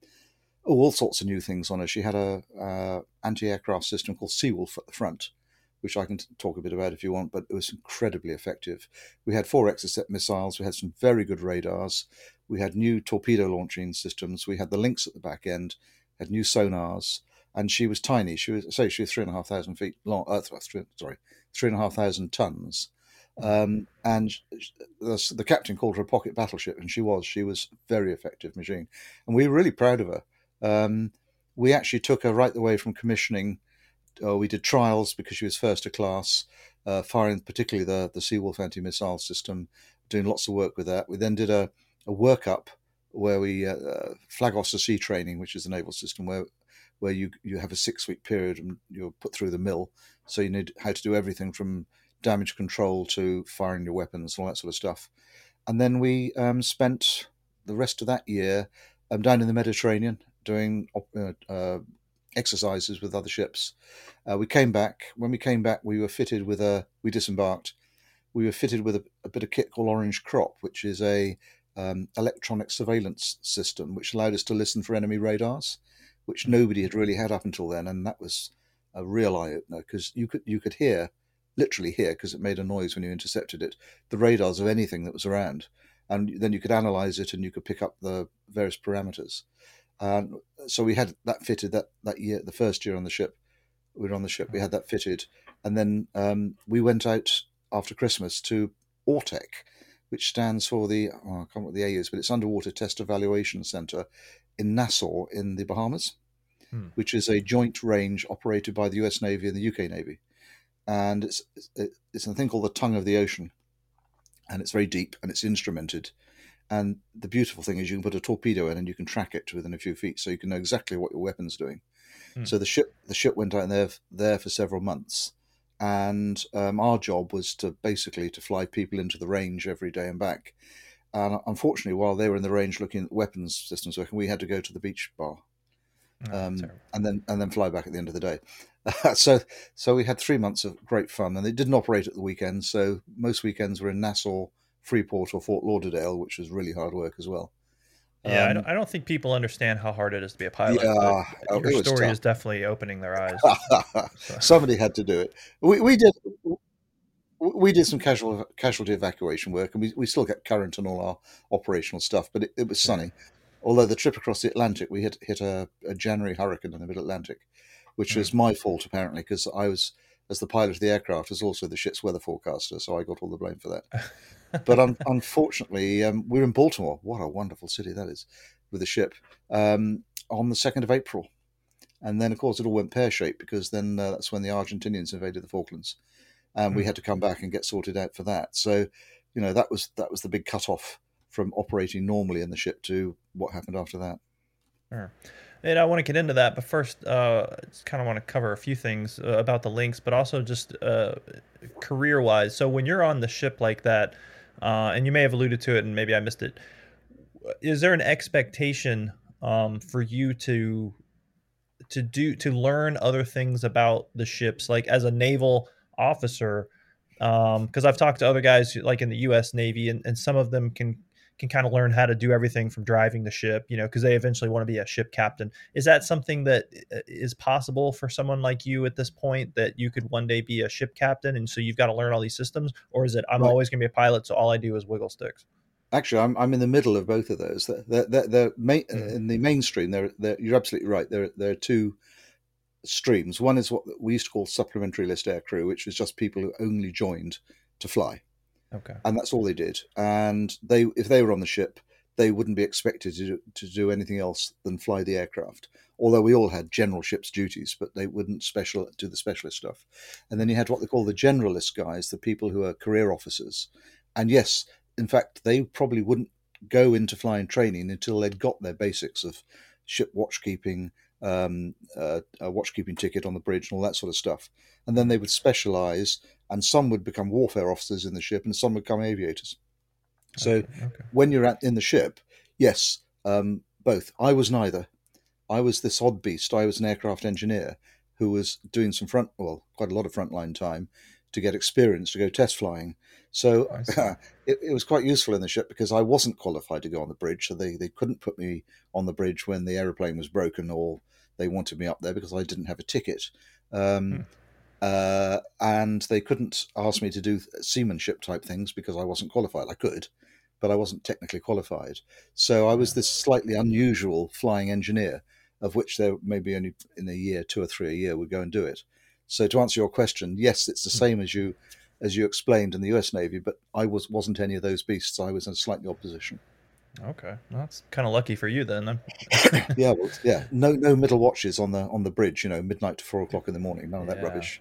oh, all sorts of new things on her. She had a uh, anti-aircraft system called Seawolf at the front, which I can t- talk a bit about if you want, but it was incredibly effective. We had four Exocet missiles. We had some very good radars. We had new torpedo launching systems. We had the Lynx at the back end. Had new sonars, and she was tiny. She was say she was three and a half thousand feet long. Uh, three, sorry, three and a half thousand tons. Um, and the, the captain called her a pocket battleship, and she was. She was very effective machine, and we were really proud of her. Um, we actually took her right the way from commissioning. Uh, we did trials because she was first to class, uh, firing particularly the the Seawolf anti-missile system, doing lots of work with that. We then did a, a workup where we uh, uh, flag officer sea training, which is the naval system where where you you have a six week period and you're put through the mill. So you need how to do everything from damage control to firing your weapons, and all that sort of stuff. And then we um, spent the rest of that year um, down in the Mediterranean doing uh, uh, exercises with other ships. Uh, we came back. When we came back, we were fitted with a. We disembarked. We were fitted with a, a bit of kit called Orange Crop, which is a um, electronic surveillance system, which allowed us to listen for enemy radars, which nobody had really had up until then, and that was a real eye opener because you could you could hear, literally hear, because it made a noise when you intercepted it, the radars of anything that was around, and then you could analyze it and you could pick up the various parameters. And so we had that fitted that that year, the first year on the ship. We were on the ship. We had that fitted, and then um, we went out after Christmas to AUTEC, which stands for the oh, I can't remember what the A is, but it's Underwater Test Evaluation Center in Nassau in the Bahamas, Hmm. which is a joint range operated by the U.S. Navy and the UK Navy, and it's it's a thing called the tongue of the ocean, and it's very deep and it's instrumented. And the beautiful thing is you can put a torpedo in and you can track it to within a few feet, so you can know exactly what your weapon's doing. Hmm. So the ship the ship went out there there for several months, and um, our job was to basically to fly people into the range every day and back. And unfortunately, while they were in the range looking at weapons systems working, we had to go to the beach bar Oh, um, and then and then fly back at the end of the day. *laughs* so so we had three months of great fun, and they didn't operate at the weekends. So most weekends were in Nassau, Freeport, or Fort Lauderdale, which was really hard work as well. Yeah, I, Um, don't, I don't think people understand how hard it is to be a pilot. Yeah, oh, your story tough. is definitely opening their eyes. So- *laughs* Somebody had to do it. We, we did. We did some casual casualty evacuation work, and we, we still get current on all our operational stuff. But it, it was sunny. Although the trip across the Atlantic, we hit hit a, a January hurricane in the Mid Atlantic, which was my fault apparently because I was as the pilot of the aircraft was also the ship's weather forecaster, so I got all the blame for that. *laughs* but un- unfortunately, um, we're in Baltimore. What a wonderful city that is, with the ship um, on the second of April, and then of course it all went pear shaped because then uh, that's when the Argentinians invaded the Falklands, and we Hmm. had to come back and get sorted out for that. So, you know, that was that was the big cut off from operating normally in the ship to what happened after that. Sure. And I want to get into that, but first, uh, just kind of want to cover a few things uh, about the Lynx, but also just uh, career-wise. So when you're on the ship like that, uh, and you may have alluded to it, and maybe I missed it, is there an expectation um, for you to to do to learn other things about the ships, like as a naval officer? Because I've talked to other guys like in the U.S. Navy, and, and some of them can can kind of learn how to do everything from driving the ship, you know, because they eventually want to be a ship captain. Is that something that uh, possible for someone like you at this point that you could one day be a ship captain and so you've got to learn all these systems? Or is it, I'm Right. always going to be a pilot, so all I do is wiggle sticks? Actually, I'm, I'm in the middle of both of those. They're, they're, they're, they're ma- Mhm. In the mainstream, they're, they're, you're absolutely right. There, there are two streams. One is what we used to call supplementary list air crew, which was just people who only joined to fly, Okay. and that's all they did. And they, if they were on the ship, they wouldn't be expected to do, to do anything else than fly the aircraft. Although we all had general ship's duties, but they wouldn't special do the specialist stuff. And then you had what they call the generalist guys, the people who are career officers. And yes, in fact, they probably wouldn't go into flying training until they'd got their basics of ship watchkeeping, um, uh, a watchkeeping ticket on the bridge and all that sort of stuff. And then they would specialize, and some would become warfare officers in the ship, and some would become aviators. So Okay, okay. when you're at in the ship, yes, um, both. I was neither. I was this odd beast. I was an aircraft engineer who was doing some front, well, quite a lot of frontline time to get experience to go test flying. So I *laughs* it, it was quite useful in the ship because I wasn't qualified to go on the bridge, so they, they couldn't put me on the bridge when the aeroplane was broken or they wanted me up there because I didn't have a ticket. Um, uh, and they couldn't ask me to do seamanship type things because I wasn't qualified. I could, but I wasn't technically qualified. So I was this slightly unusual flying engineer, of which there maybe only in a year, two or three a year, would go and do it. So to answer your question, yes, it's the hmm. same as you as you explained in the U.S. Navy, but I was wasn't any of those beasts. I was in a slightly odd position. Okay, well, that's kind of lucky for you then. *coughs* Yeah, well, yeah. No, no middle watches on the on the bridge. You know, midnight to four o'clock in the morning. None of that Yeah. rubbish.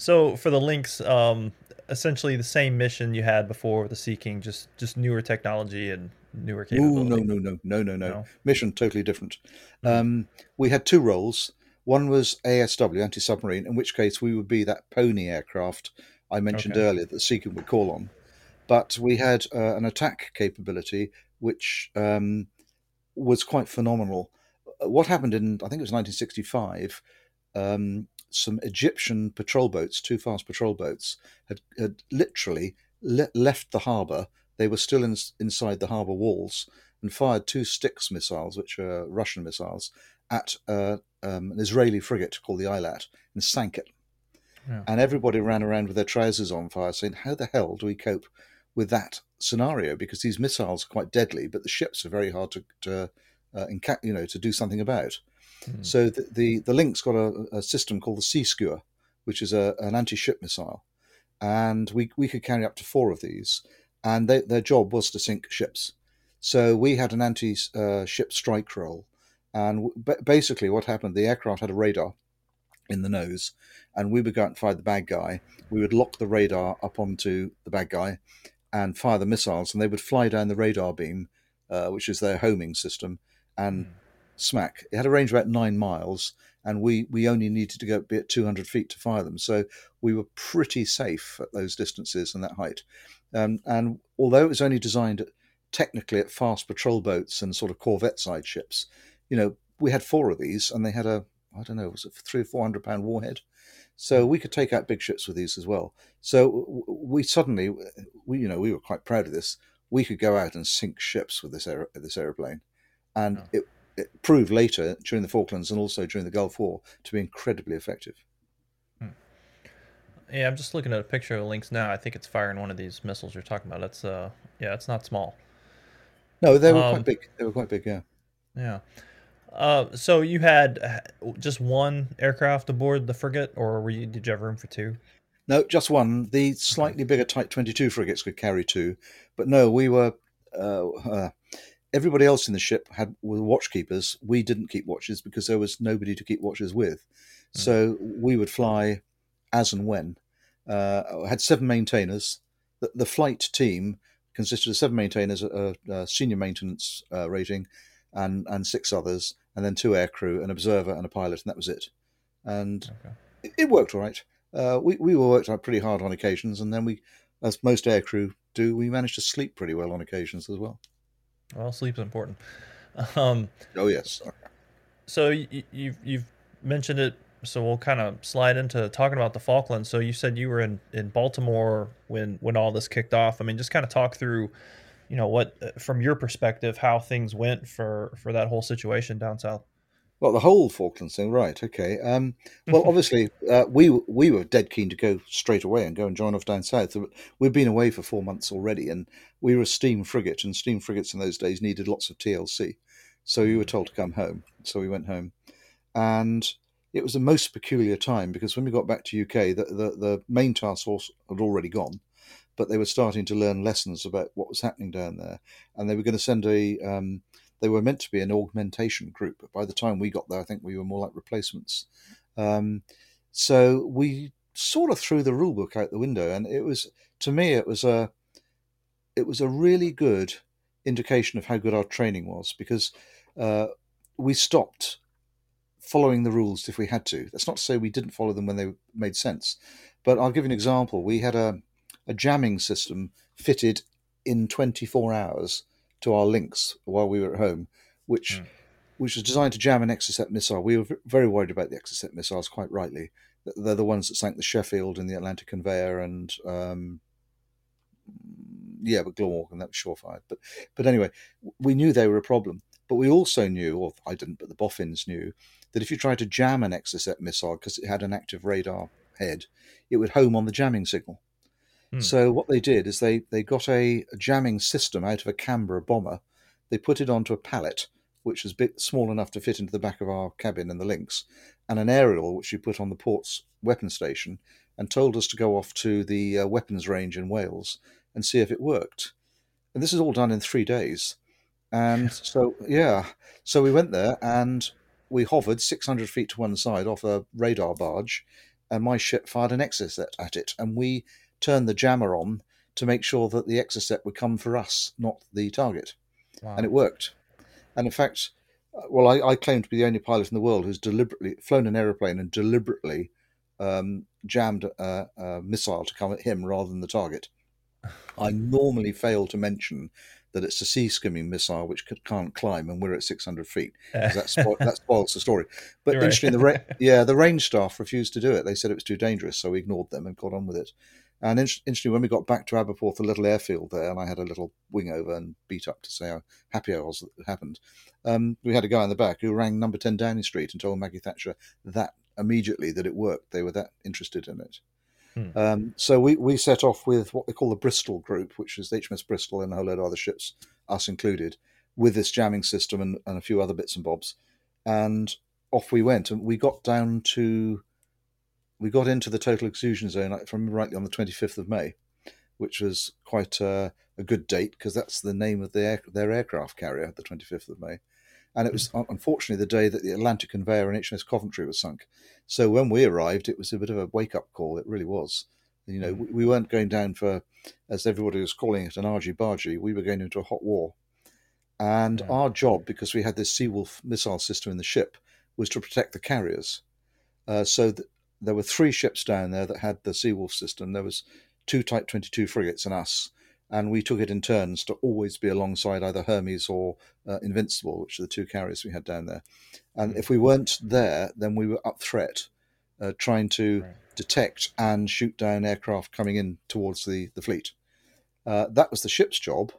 So for the Lynx, um, essentially the same mission you had before with the Sea King, just just newer technology and newer Ooh, capability. no, no, no, no, no, no. No? Mission totally different. Um, we had two roles. One was ASW, anti submarine, in which case we would be that pony aircraft I mentioned Okay. earlier that the Seeker would call on. But we had uh, an attack capability which um, was quite phenomenal. Uh, What happened in, I think it was 1965, um, some Egyptian patrol boats, two fast patrol boats, had, had literally le- left the harbour. They were still in, inside the harbour walls and fired two Styx missiles, which are Russian missiles, at uh, um, an Israeli frigate called the Eilat and sank it. Yeah. And everybody ran around with their trousers on fire, saying, "How the hell do we cope with that scenario? Because these missiles are quite deadly, but the ships are very hard to, to uh, enca- you know, to do something about." Mhm. So the, the the Lynx got a, a system called the Sea Skua, which is a, an anti-ship missile, and we we could carry up to four of these, and they, their job was to sink ships. So we had an anti-ship strike role, and w- basically what happened, the aircraft had a radar in the nose, and we would go out and fire the bad guy. We would lock the radar up onto the bad guy, and fire the missiles, and they would fly down the radar beam, uh, which is their homing system, and smack. It had a range of about nine miles, and we we only needed to go be at 200 feet to fire them. So we were pretty safe at those distances and that height. Um, and although it was only designed technically at fast patrol boats and sort of corvette side ships, you know, we had four of these, and they had a I don't know, was it three or four hundred pound warhead? So we could take out big ships with these as well. So we suddenly, we you know, we were quite proud of this. We could go out and sink ships with this aer- this aeroplane, and Oh. it, it proved later during the Falklands and also during the Gulf War to be incredibly effective. Yeah, I'm just looking at a picture of Lynx now. I think it's firing one of these missiles you're talking about. That's uh, yeah, it's not small. No, they were Um, quite big. They were quite big. Yeah. Yeah. Uh, so you had uh, just one aircraft aboard the frigate, or were you, did you have room for two? No, just one. The slightly bigger Type 22 frigates could carry two, but no, we were. Uh, uh, everybody else in the ship had were watchkeepers. We didn't keep watches because there was nobody to keep watches with. So we would fly as and when. Uh, had seven maintainers. The, the flight team consisted of seven maintainers, a, a senior maintenance uh, rating, and and six others, and then two aircrew, an observer, and a pilot, and that was it. And Okay. it, it worked all right. Uh, we we were worked out pretty hard on occasions, and then we, as most aircrew do, we managed to sleep pretty well on occasions as well. Well, sleep's important. *laughs* Um, Oh yes, so you, you've you've mentioned it, so we'll kind of slide into talking about the Falklands. So you said you were in in Baltimore when when all this kicked off. I mean, just kind of talk through, you know, what uh, from your perspective how things went for for that whole situation down south. Well, the whole Falklands thing, right? Okay. Um, well, *laughs* obviously, uh, we we were dead keen to go straight away and go and join off down south. We'd been away for four months already, and we were a steam frigate, and steam frigates in those days needed lots of TLC. So we were told to come home. So we went home, and it was a most peculiar time because when we got back to UK, the, the, the main task force had already gone, but they were starting to learn lessons about what was happening down there, and they were going to send a. Um, they were meant to be an augmentation group, but by the time we got there, I think we were more like replacements. Um, so we sort of threw the rule book out the window, and it was to me it was a it was a really good indication of how good our training was because uh, we stopped following the rules if we had to. That's not to say we didn't follow them when they made sense, but I'll give you an example. We had a a jamming system fitted in 24 hours to our Lynx while we were at home, which Mm. which was designed to jam an Exocet missile. We were very worried about the Exocet missiles, quite rightly. They're the ones that sank the Sheffield and the Atlantic Conveyor and um, yeah, but and that was sure-fired. But but anyway, we knew they were a problem. But we also knew, or I didn't, but the boffins knew, that if you tried to jam an Exocet missile because it had an active radar head, it would home on the jamming signal. Hmm. So what they did is they they got a, a jamming system out of a Canberra bomber. They put it onto a pallet, which was big, small enough to fit into the back of our cabin in the Lynx, and an aerial which we put on the port's weapon station, and told us to go off to the uh, weapons range in Wales and see if it worked. And this is all done in three days. And *laughs* so yeah, so we went there and we hovered 600 feet to one side off a radar barge, and my ship fired an Exocet at it, and we turned the jammer on to make sure that the Exocet would come for us, not the target, Wow. and it worked. And in fact, uh, well, I, I claim to be the only pilot in the world who's deliberately flown an aeroplane and deliberately um, jammed a, a missile to come at him rather than the target. *laughs* I normally fail to mention that it's a sea skimming missile which can't climb, and we're at 600 feet. That, spo- that spoils the story. But You're right. interestingly, the ra- *laughs* yeah, the range staff refused to do it. They said it was too dangerous, so we ignored them and got on with it. And interestingly, when we got back to Aberporth, the little airfield there, and I had a little wing over and beat up to say how happy I was that it happened, um, we had a guy in the back who rang number 10 Downing Street and told Maggie Thatcher that immediately that it worked. They were that interested in it. Hmm. Um, so we, we set off with what they call the Bristol Group, which is HMS Bristol and a whole load of other ships, us included, with this jamming system and, and a few other bits and bobs. And off we went. And we got down to, we got into the total exclusion zone, if I remember rightly, on the 25th of May, which was quite uh, a good date because that's the name of the air, their aircraft carrier, the 25th of May. And it was un- unfortunately the day that the Atlantic Conveyor and HMS Coventry was sunk. So when we arrived, it was a bit of a wake up call. It really was. You know, we, we weren't going down for, as everybody was calling it, an argy bargy. We were going into a hot war. And Yeah. our job, because we had this Seawolf missile system in the ship, was to protect the carriers. Uh, so th- there were three ships down there that had the Seawolf system. There was two Type 22 frigates and us. And we took it in turns to always be alongside either Hermes or uh, Invincible, which are the two carriers we had down there. And if we weren't there, then we were up threat, uh, trying to Right. detect and shoot down aircraft coming in towards the, the fleet. Uh, that was the ship's job.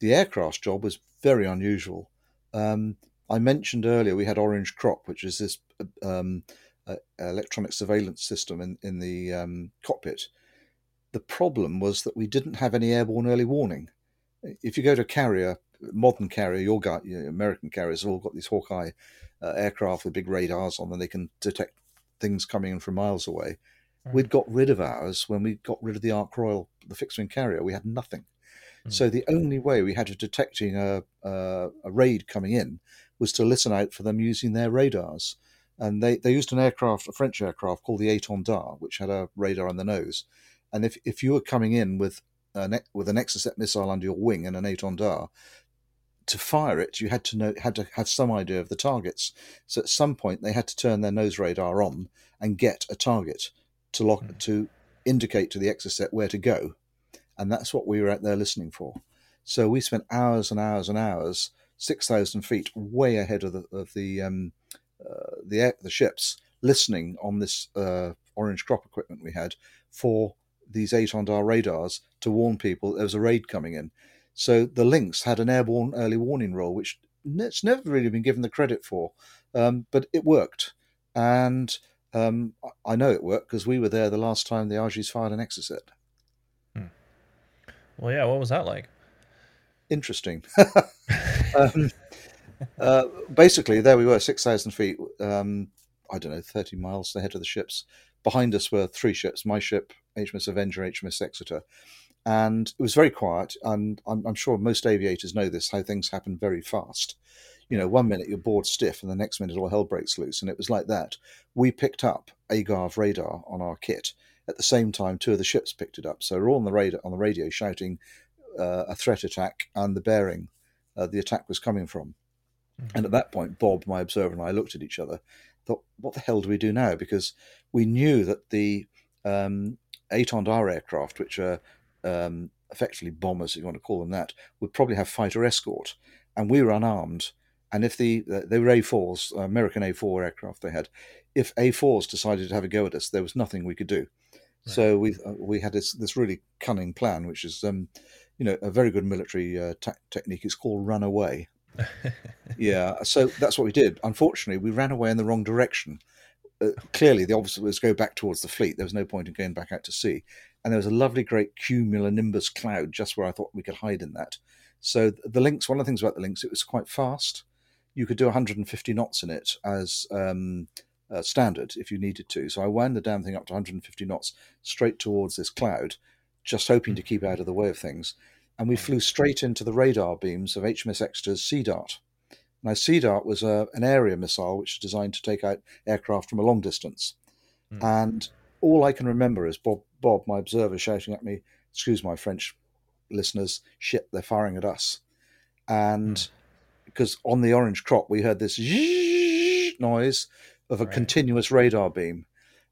The aircraft's job was very unusual. Um, I mentioned earlier we had Orange Crop, which is this um, uh, electronic surveillance system in, in the um, cockpit. The problem was that we didn't have any airborne early warning. If you go to a carrier, modern carrier, your guy, you know, American carriers have all got these Hawkeye uh, aircraft with big radars on them. They can detect things coming in from miles away. Right. We'd got rid of ours when we got rid of the Ark Royal, the fixed wing carrier. We had nothing. So the only way we had of detecting a, a, a raid coming in was to listen out for them using their radars. And they, they used an aircraft, a French aircraft called the Étendard, which had a radar on the nose. And if, if you were coming in with an, with an Exocet missile under your wing and an Étendard, to fire it, you had to know had to have some idea of the targets. So at some point, they had to turn their nose radar on and get a target to lock to indicate to the Exocet where to go, and that's what we were out there listening for. So we spent hours and hours and hours, six thousand feet, way ahead of the of the um, the air, the ships, listening on this uh, orange crop equipment we had for these Étendard radars to warn people there was a raid coming in. So the Lynx had an airborne early warning role, which it's never really been given the credit for, um, but it worked, and um, I- know it worked because we were there the last time the Argies fired an Exocet. Well, yeah. What was that like? Interesting. *laughs* *laughs* um, uh, basically, there we were, 6,000 feet, um, I don't know, 30 miles ahead of the ships. Behind us were three ships my ship, HMS Avenger, HMS Exeter. And it was very quiet. And I'm, I'm sure most aviators know this how things happen very fast. You know, one minute you're bored stiff, and the next minute all hell breaks loose. And it was like that. We picked up Agave radar on our kit. At the same time, two of the ships picked it up. So we're all on the radar on the radio shouting uh, a threat attack and the bearing uh, the attack was coming from. And at that point, Bob, my observer, and I looked at each other, thought, what the hell do we do now? Because we knew that the um, Étendard aircraft, which are um, effectively bombers, if you want to call them that, would probably have fighter escort. And we were unarmed. And if the, they were A4s, American A4 aircraft they had, if A4s decided to have a go at us, there was nothing we could do. Right. So we uh, we had this this really cunning plan, which is um, you know a very good military uh, ta- technique. It's called run away. Yeah, so that's what we did. Unfortunately, we ran away in the wrong direction. Uh, clearly, the obvious was go back towards the fleet. There was no point in going back out to sea. And there was a lovely, great cumulonimbus cloud just where I thought we could hide in that. So the Lynx, one of the things about the Lynx, it was quite fast. You could do 150 knots in it as um, uh, standard if you needed to. So I wound the damn thing up to 150 knots straight towards this cloud, just hoping to keep out of the way of things and we flew straight into the radar beams of HMS Exeter's Sea Dart. Now, Sea Dart was a, an area missile which was designed to take out aircraft from a long distance. Mm. And all I can remember is Bob, Bob, my observer, shouting at me, excuse my French listeners, shit, they're firing at us. And mm. because on the orange crop, we heard this noise of a right. continuous radar beam.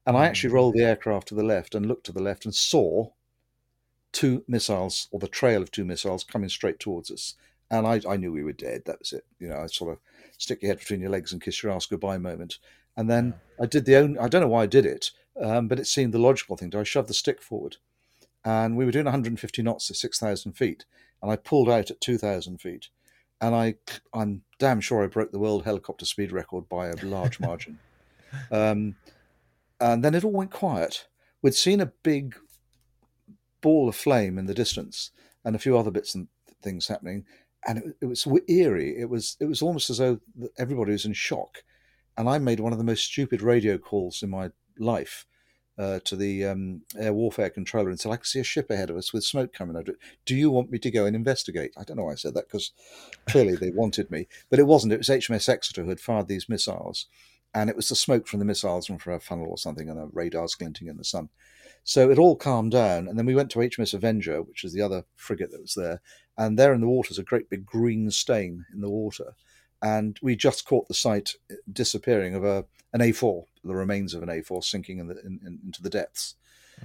And I actually hmm. rolled the aircraft to the left and looked to the left and saw two missiles or the trail of two missiles coming straight towards us. And I, I knew we were dead. That was it. You know, I sort of stick your head between your legs and kiss your ass goodbye moment. And then I did the only, I don't know why I did it, um, but it seemed the logical thing to. I shoved the stick forward. And we were doing 150 knots at 6,000 feet. And I pulled out at 2,000 feet. And I, I'm damn sure I broke the world helicopter speed record by a large *laughs* margin. Um, and then it all went quiet. We'd seen a big ball of flame in the distance and a few other bits and things happening. And it, it was eerie. It was it was almost as though everybody was in shock. And I made one of the most stupid radio calls in my life uh, to the um, air warfare controller and said, I can see a ship ahead of us with smoke coming out of it. Do you want me to go and investigate? I don't know why I said that because clearly they wanted me. But it wasn't. It was HMS Exeter who had fired these missiles. And it was the smoke from the missiles and from a funnel or something and the radars glinting in the sun. So it all calmed down, and then we went to HMS Avenger, which is the other frigate that was there, and there in the water is a great big green stain in the water, and we just caught the sight uh, disappearing of a an A4, the remains of an A4 sinking in the, in, in, into the depths.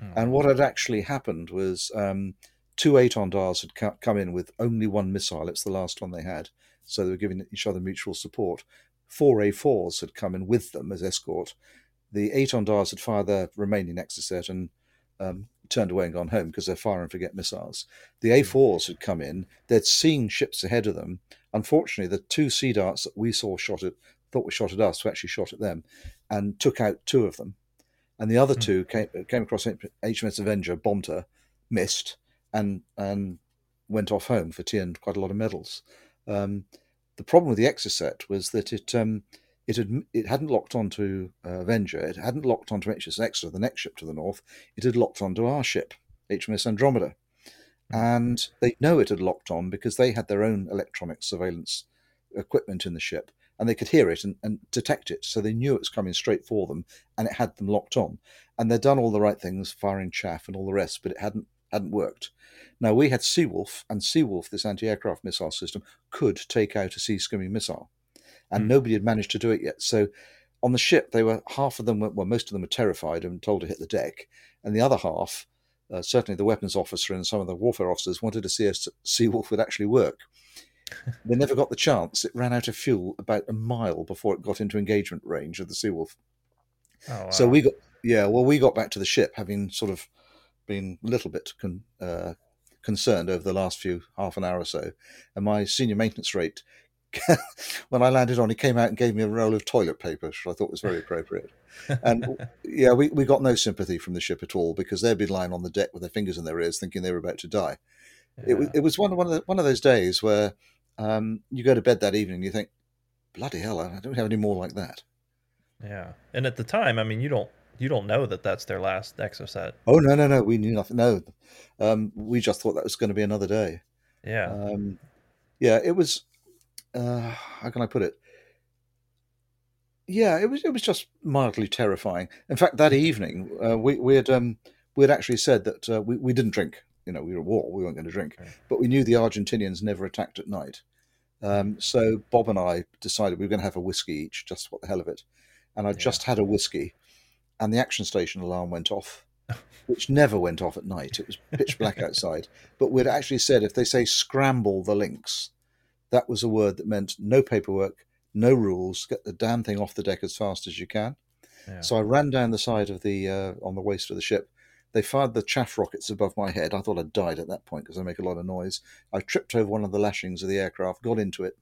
Mm. And what had actually happened was um, two Étendards had ca- come in with only one missile. It's the last one they had, so they were giving each other mutual support. Four A4s had come in with them as escort. The Étendards had fired their remaining Exocet and um, turned away and gone home because they're fire and forget missiles. The A4s had come in, they'd seen ships ahead of them. Unfortunately, the two Sea Darts that we saw shot at, thought were shot at us, were actually shot at them and took out two of them. And the other mm. two came, came across HMS Avenger, bombed her, missed, and, and went off home for tea and quite a lot of medals. Um, the problem with the Exocet was that it um, it had it hadn't locked onto uh, Avenger. It hadn't locked onto HMS Exeter, the next ship to the north. It had locked onto our ship, HMS Andromeda, hmm. and they know it had locked on because they had their own electronic surveillance equipment in the ship, and they could hear it and, and detect it. So they knew it was coming straight for them, and it had them locked on. And they'd done all the right things, firing chaff and all the rest, but it hadn't hadn't worked. Now we had Seawolf, and Seawolf, this anti-aircraft missile system, could take out a sea skimming missile and mm. nobody had managed to do it yet. So on the ship, they were half of them, were, well, most of them were terrified and told to hit the deck, and the other half, uh, certainly the weapons officer and some of the warfare officers, wanted to see if Seawolf would actually work. *laughs* they never got the chance. It ran out of fuel about a mile before it got into engagement range of the Seawolf. Oh, wow. So we got, yeah, well, we got back to the ship having sort of been a little bit con, uh, concerned over the last few half an hour or so, and my senior maintenance rate *laughs* when I landed on, he came out and gave me a roll of toilet paper, which I thought was very appropriate. and *laughs* yeah, we, we got no sympathy from the ship at all because they'd been lying on the deck with their fingers in their ears, thinking they were about to die. Yeah. It was it was one one of the, one of those days where um, you go to bed that evening, and you think bloody hell, I don't have any more like that. Yeah, and at the time, I mean, you don't you don't know that that's their last Exocet. Oh no, no, no, we knew nothing. No, um, we just thought that was going to be another day. Yeah, Um, yeah, it was. Uh, how can I put it? Yeah, it was. It was just mildly terrifying. In fact, that evening uh, we we had um, we had actually said that uh, we we didn't drink. You know, we were at war. We weren't going to drink, Okay. but we knew the Argentinians never attacked at night. Um, so Bob and I decided we were going to have a whiskey each, just what the hell of it. And I Yeah. just had a whiskey, and the action station alarm went off, *laughs* which never went off at night. It was pitch black *laughs* outside. But we'd actually said if they say scramble the Lynx, that was a word that meant no paperwork, no rules, get the damn thing off the deck as fast as you can. yeah. So I ran down the side of the uh, on the waist of the ship. They fired the chaff rockets above my head. I thought I'd died at that point because I make a lot of noise. I tripped over one of the lashings of the aircraft, got into it,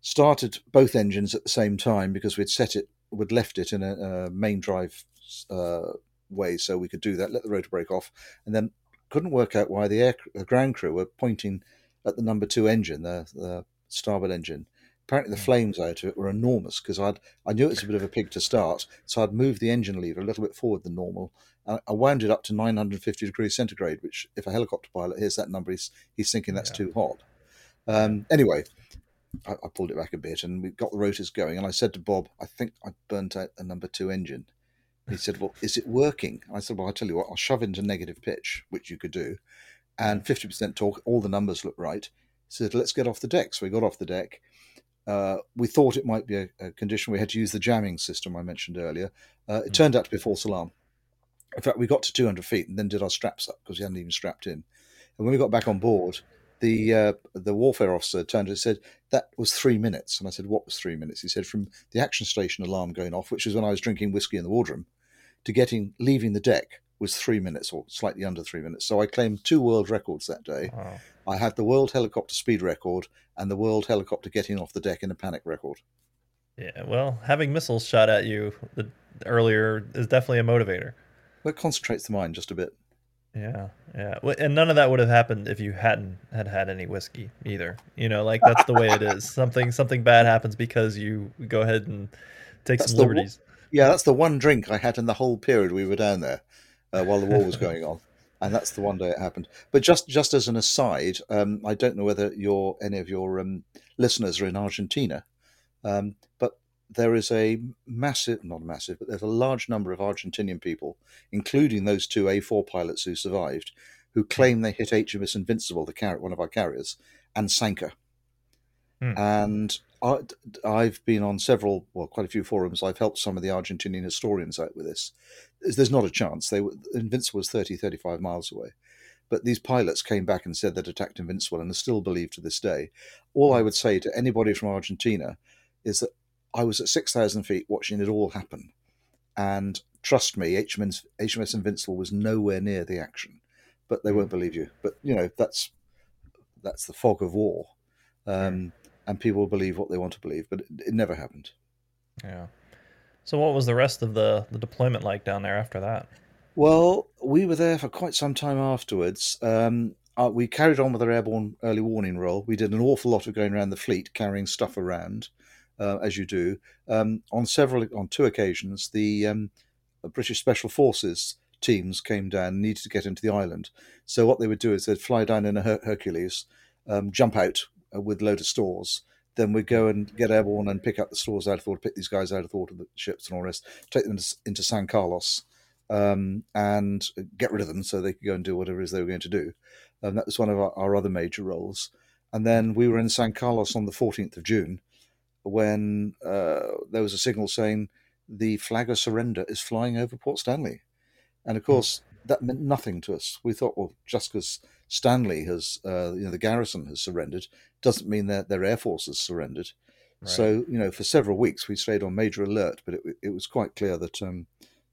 started both engines at the same time because we'd set it, we'd left it in a, a main drive uh, way so we could do that. Let the rotor brake off, and then couldn't work out why the air the ground crew were pointing at the number two engine, the, the starboard engine. Apparently, the flames out of it were enormous because I'd I knew it was a bit of a pig to start, so I'd moved the engine lever a little bit forward than normal. I I wound it up to 950 degrees centigrade, which, if a helicopter pilot hears that number, he's, he's thinking that's Yeah. too hot. Um, anyway, I, I pulled it back a bit and we got the rotors going. And I said to Bob, I think I burnt out the number two engine. He said, Well, is it working? I said, Well, I tell you what, I'll shove into negative pitch, which you could do, and 50% torque. all the numbers look right. He said, Let's get off the deck. So we got off the deck. Uh, we thought it might be a, a condition. We had to use the jamming system I mentioned earlier. Uh, it turned out to be a false alarm. In fact, we got to 200 feet and then did our straps up because we hadn't even strapped in. And when we got back on board, the uh, the warfare officer turned and said that was three minutes. And I said, "What was three minutes?" He said, "From the action station alarm going off, which was when I was drinking whiskey in the wardroom, to getting leaving the deck was three minutes or slightly under three minutes." So I claimed two world records that day. Wow. I had the world helicopter speed record and the world helicopter getting off the deck in a panic record. Yeah, well, having missiles shot at you the, earlier is definitely a motivator. Well, it concentrates the mind just a bit. Yeah, yeah, and none of that would have happened if you hadn't had had any whiskey either. You know, like that's the way it is. *laughs* Something something bad happens because you go ahead and take That's some liberties. Yeah, that's the one drink I had in the whole period we were down there uh, while the war was going on, and that's the one day it happened. But just just as an aside, um, I don't know whether your any of your um, listeners are in Argentina, um, but there is a massive, not massive, but there's a large number of Argentinian people, including those two A4 pilots who survived, who claim they hit HMS Invincible, the car- one of our carriers, and sank her. Hmm. And I, I've been on several, well, quite a few forums. I've helped some of the Argentinian historians out with this. There's not a chance. They were, Invincible was 30, 35 miles away. But these pilots came back and said they'd attacked Invincible and are still believed to this day. All I would say to anybody from Argentina is that I was at 6,000 feet watching it all happen. And trust me, HMS, HMS Invincible was nowhere near the action. But they won't believe you. But, you know, that's that's the fog of war. Um, and people believe what they want to believe, but it, it never happened. Yeah. So what was the rest of the the deployment like down there after that? Well, we were there for quite some time afterwards. Um, uh, we carried on with our airborne early warning role. We did an awful lot of going around the fleet, carrying stuff around, uh, as you do. Um, on several, on two occasions, the um, British Special Forces teams came down and needed to get into the island. So what they would do is they'd fly down in a Her- Hercules, um, jump out uh, with a load of stores. Then we'd go and get airborne and pick up the stores out of the water, pick these guys out of the water, the ships and all the rest, take them into, into San Carlos um, and get rid of them so they could go and do whatever it is they were going to do. And that was one of our, our other major roles. And then we were in San Carlos on the 14th of June when uh, there was a signal saying the flag of surrender is flying over Port Stanley. And of course, that meant nothing to us. We thought, well, just because Stanley has, uh, you know, the garrison has surrendered, doesn't mean that their air force has surrendered. Right. So, you know, for several weeks we stayed on major alert, but it, it was quite clear that um,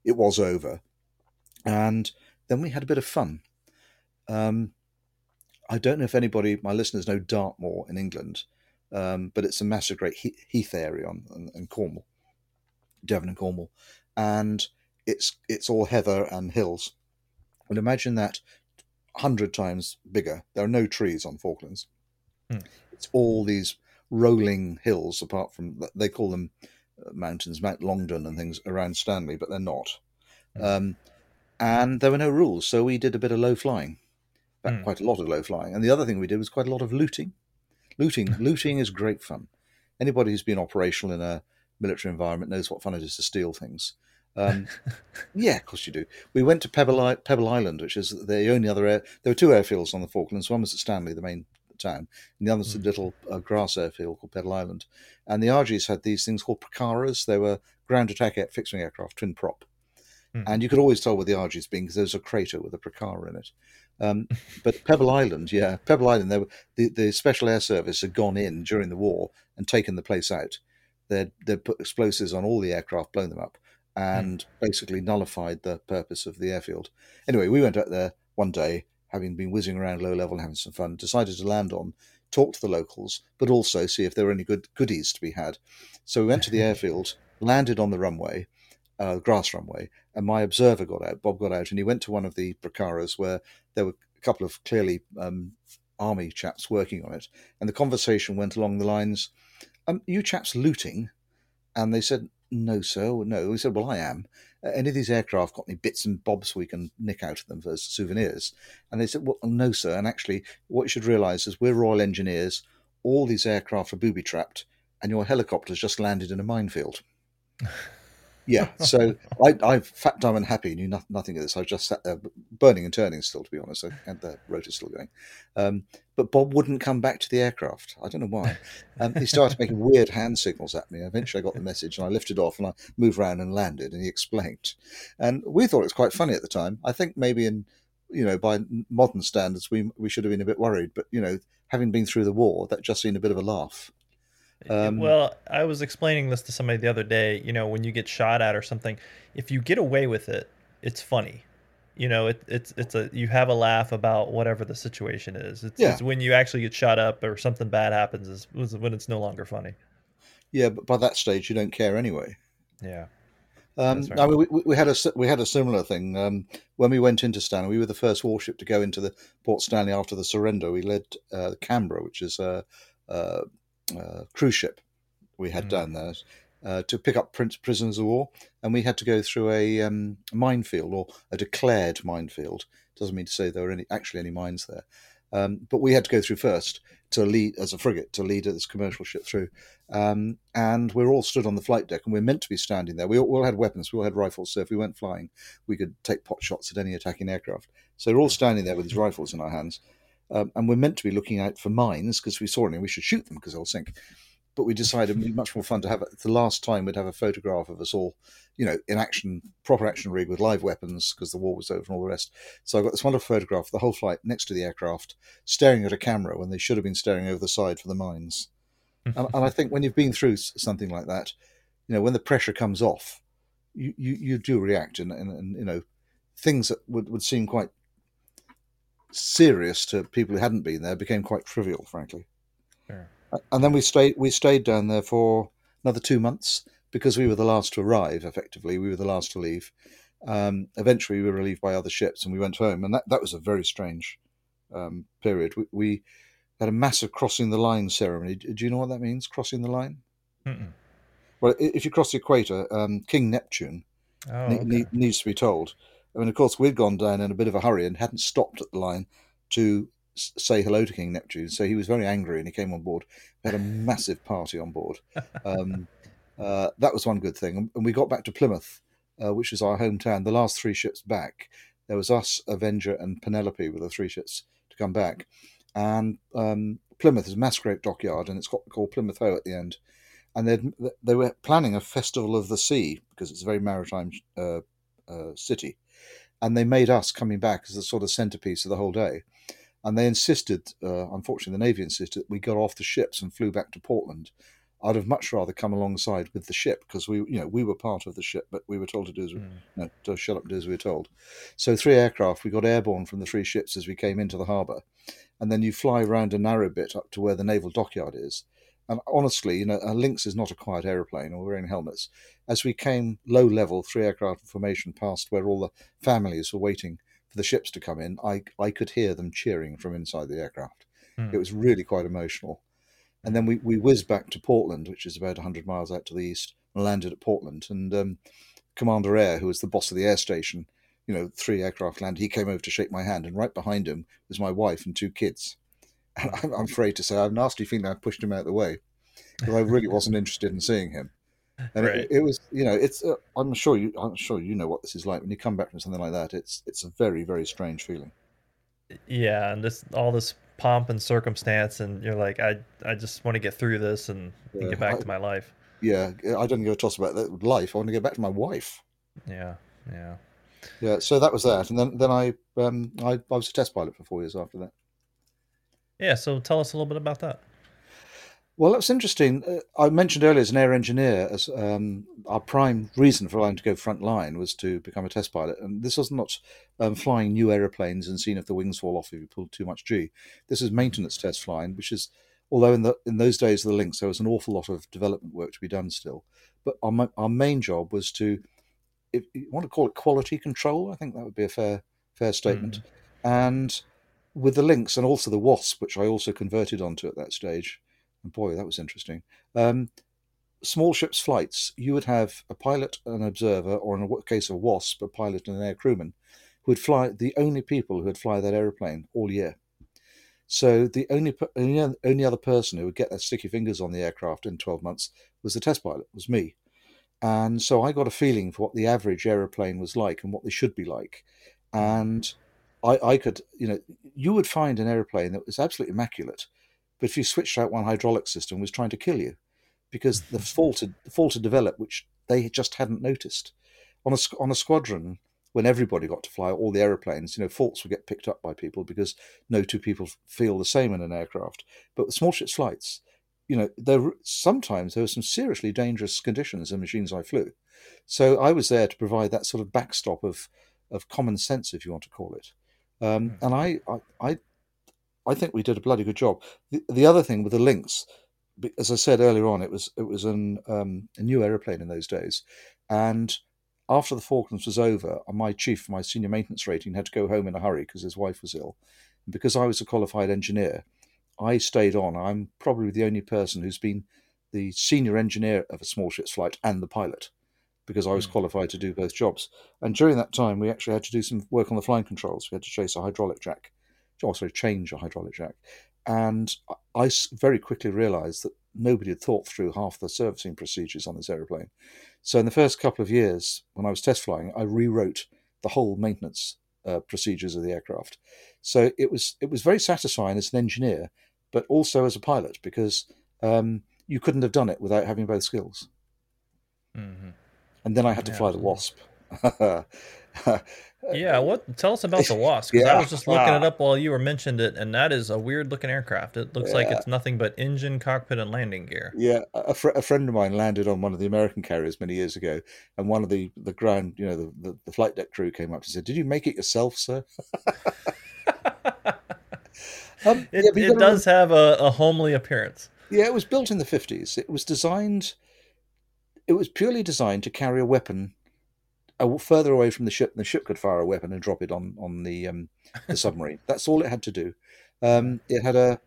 it was over. And then we had a bit of fun. Um, I don't know if anybody, my listeners, know Dartmoor in England, um, but it's a massive great heath area on, in Cornwall, Devon and Cornwall, and it's it's all heather and hills. And imagine that hundred times bigger. There are no trees on Falklands. Hmm. It's all these rolling hills, apart from they call them uh, mountains, Mount Longdon and things around Stanley, but they're not. Um, and there were no rules, so we did a bit of low flying, fact, Mm. quite a lot of low flying. And the other thing we did was quite a lot of looting. Looting, looting is great fun. Anybody who's been operational in a military environment knows what fun it is to steal things. Um, *laughs* yeah, of course you do. We went to Pebble, I- Pebble Island, which is the only other air. There were two airfields on the Falklands. One was at Stanley, the main town, and the other's a little uh, grass airfield called Pebble Island. And the Argies had these things called Pucaras. They were ground attack air, fixed wing aircraft, twin prop. Mhm. And you could always tell where the Argie's been because there was a crater with a Pucara in it. Um, but Pebble Island, yeah, Pebble Island, they were, the, the Special Air Service had gone in during the war and taken the place out. They'd, they'd put explosives on all the aircraft, blown them up, and basically nullified the purpose of the airfield. Anyway, we went out there one day, having been whizzing around low level, having some fun, decided to land on, talk to the locals, but also see if there were any good goodies to be had. So we went to the *laughs* airfield, landed on the runway, uh, grass runway, and my observer got out. Bob got out, and he went to one of the Pucaras where there were a couple of clearly um, army chaps working on it, and the conversation went along the lines, um, "You chaps looting?" And they said, "No, sir, no." He said, "Well, I am." "Uh, Any of these aircraft got any bits and bobs we can nick out of them as souvenirs? And they said, "Well, no, sir." And actually, what you should realise is we're Royal Engineers. All these aircraft are booby trapped, and your helicopter's just landed in a minefield. Yeah, *laughs* so I, I, fat, dumb, and happy, knew no, nothing of this. I was just sat there, burning and turning still, to be honest, and the rotor still going. Um, but Bob wouldn't come back to the aircraft. I don't know why. Um, he started making *laughs* weird hand signals at me. Eventually, I got the message, and I lifted off, and I moved around and landed, and he explained. And we thought it was quite funny at the time. I think maybe in, you know, by modern standards, we we should have been a bit worried. But you know, having been through the war, that just seemed a bit of a laugh. Um, well, I was explaining this to somebody the other day. You know, when you get shot at or something, if you get away with it, it's funny. You know, it, it's it's a you have a laugh about whatever the situation is. It's, Yeah. it's when you actually get shot up or something bad happens is is when it's no longer funny. Yeah, but by that stage, you don't care anyway. Yeah. Um, right. I mean, we, we had a we had a similar thing um, when we went into Stanley. We were the first warship to go into the Port Stanley after the surrender. We led uh, Canberra, which is a, a, a cruise ship we had Mm. down there uh, to pick up prin- prisoners of war, and we had to go through a um, minefield or a declared minefield. Doesn't mean to say there were any actually any mines there, um, but we had to go through first to lead as a frigate to lead this commercial ship through. Um, and we're all stood on the flight deck, and we're meant to be standing there. We all, we all had weapons, we all had rifles, so if we went flying, we could take pot shots at any attacking aircraft. So we're all standing there with these rifles in our hands, um, and we're meant to be looking out for mines because we saw any, we should shoot them because they'll sink. But we decided it'd be much more fun to have it. The last time we'd have a photograph of us all, you know, in action, proper action rig with live weapons because the war was over and all the rest. So I got this wonderful photograph of the whole flight next to the aircraft, staring at a camera when they should have been staring over the side for the mines. *laughs* and, and I think when you've been through something like that, you know, when the pressure comes off, you, you, you do react, and, and, and you know, things that would, would seem quite serious to people who hadn't been there became quite trivial, frankly. Sure. And then we stayed we stayed down there for another two months because we were the last to arrive. Effectively, we were the last to leave. Um, eventually, we were relieved by other ships, and we went home. And that, that was a very strange um, period. We, we had a massive crossing the line ceremony. Do you know what that means? Crossing the line. Mm-mm. Well, if you cross the equator, um, King Neptune Oh, ne- okay. ne- needs to be told. I mean, of course, we'd gone down in a bit of a hurry and hadn't stopped at the line to say hello to King Neptune. So he was very angry and he came on board. We had a *laughs* massive party on board. *laughs* Um, uh, that was one good thing. And- we got back to Plymouth, uh, which is our hometown. The last three ships back, there was us, Avenger, and Penelope were the three ships to come back. And um, Plymouth is a Masquerade dockyard, and it's got called Plymouth Hoe at the end. And they'd, they were planning a festival of the sea because it's a very maritime uh, uh, city, and they made us coming back as the sort of centerpiece of the whole day. And they insisted, uh, unfortunately, the Navy insisted that we got off the ships and flew back to Portland. I'd have much rather come alongside with the ship because we, you know, we were part of the ship, but we were told to do as we, Mm. no, to shut up and do as we were told. So three aircraft, we got airborne from the three ships as we came into the harbour, and then you fly round a narrow bit up to where the naval dockyard is. And honestly, you know, a Lynx is not a quiet aeroplane or wearing helmets. As we came low level, three aircraft formation past where all the families were waiting for the ships to come in, I, I could hear them cheering from inside the aircraft. Hmm. It was really quite emotional. And then we, we whizzed back to Portland, which is about 100 miles out to the east, and landed at Portland. And um, Commander Air, who was the boss of the air station, you know, three aircraft landed, he came over to shake my hand. And right behind him was my wife and two kids. And I'm, I'm afraid to say, I have a nasty feeling I pushed him out of the way because I really wasn't interested in seeing him. And Right. it, it was, you know, it's. Uh, I'm sure you. I'm sure you know what this is like when you come back from something like that. It's it's a very very strange feeling. Yeah, and this all this pomp and circumstance, and you're like, I I just want to get through this and, and get back I- to my life. Yeah, I don't give a toss about that life. I want to get back to my wife. Yeah, yeah. Yeah, so that was that, and then then I um I, I was a test pilot for four years after that. Yeah, so tell us a little bit about that. Well, that's interesting. Uh, I mentioned earlier as an air engineer, as um, our prime reason for allowing to go front line was to become a test pilot, and this was not um, flying new aeroplanes and seeing if the wings fall off if you pull too much G. This is maintenance test flying, which is although in the in those days of the Lynx there was an awful lot of development work to be done still, but our our main job was to if you want to call it quality control, I think that would be a fair fair statement, and with the Lynx and also the wasp, which I also converted onto at that stage. And boy, that was interesting. Um, small ships flights, you would have a pilot, an observer, or in a case of WASP, a pilot and an air crewman, who would fly the only people who would fly that aeroplane all year. So the only only, only other person who would get their sticky fingers on the aircraft in 12 months was the test pilot, was me. And so I got a feeling for what the average aeroplane was like and what they should be like. And I, I could, you know, you would find an aeroplane that was absolutely immaculate, but if you switched out one hydraulic system, it was trying to kill you because the mm-hmm. fault had, the fault had developed, which they just hadn't noticed. On a on a squadron, when everybody got to fly all the aeroplanes, you know, faults would get picked up by people because no two people feel the same in an aircraft. But with small ships flights, you know, there sometimes there were some seriously dangerous conditions in machines I flew. So I was there to provide that sort of backstop of of common sense, if you want to call it. Um, and I, I, I, think we did a bloody good job. The, the other thing with the Lynx, as I said earlier on, it was it was an, um, a new aeroplane in those days, and after the Falklands was over, my chief, my senior maintenance rating, had to go home in a hurry because his wife was ill. And because I was a qualified engineer, I stayed on. I'm probably the only person who's been the senior engineer of a small ship's flight and the pilot because I was Mm. qualified to do both jobs. And during that time, we actually had to do some work on the flying controls. We had to chase a hydraulic jack, also change a hydraulic jack. And I very quickly realized that nobody had thought through half the servicing procedures on this aeroplane. So in the first couple of years, when I was test flying, I rewrote the whole maintenance uh, procedures of the aircraft. So it was it was very satisfying as an engineer, but also as a pilot because um, you couldn't have done it without having both skills. hmm And then I had to Yeah, fly the Wasp. *laughs* Yeah, what? Tell us about the Wasp. 'cause I Yeah. was just looking it up while you were mentioned it, and that is a weird looking aircraft. It looks like it's nothing but engine, cockpit, and landing gear. Yeah, a, fr- a friend of mine landed on one of the American carriers many years ago, and one of the the ground, you know, the, the, the flight deck crew came up and said, "Did you make it yourself, sir?" *laughs* Um, *laughs* It, yeah, it does have a, a homely appearance. Yeah, it was built in the 50s. It was designed, it was purely designed to carry a weapon further away from the ship than the ship could fire a weapon and drop it on, on the, um, the *laughs* submarine. That's all it had to do. Um, it had a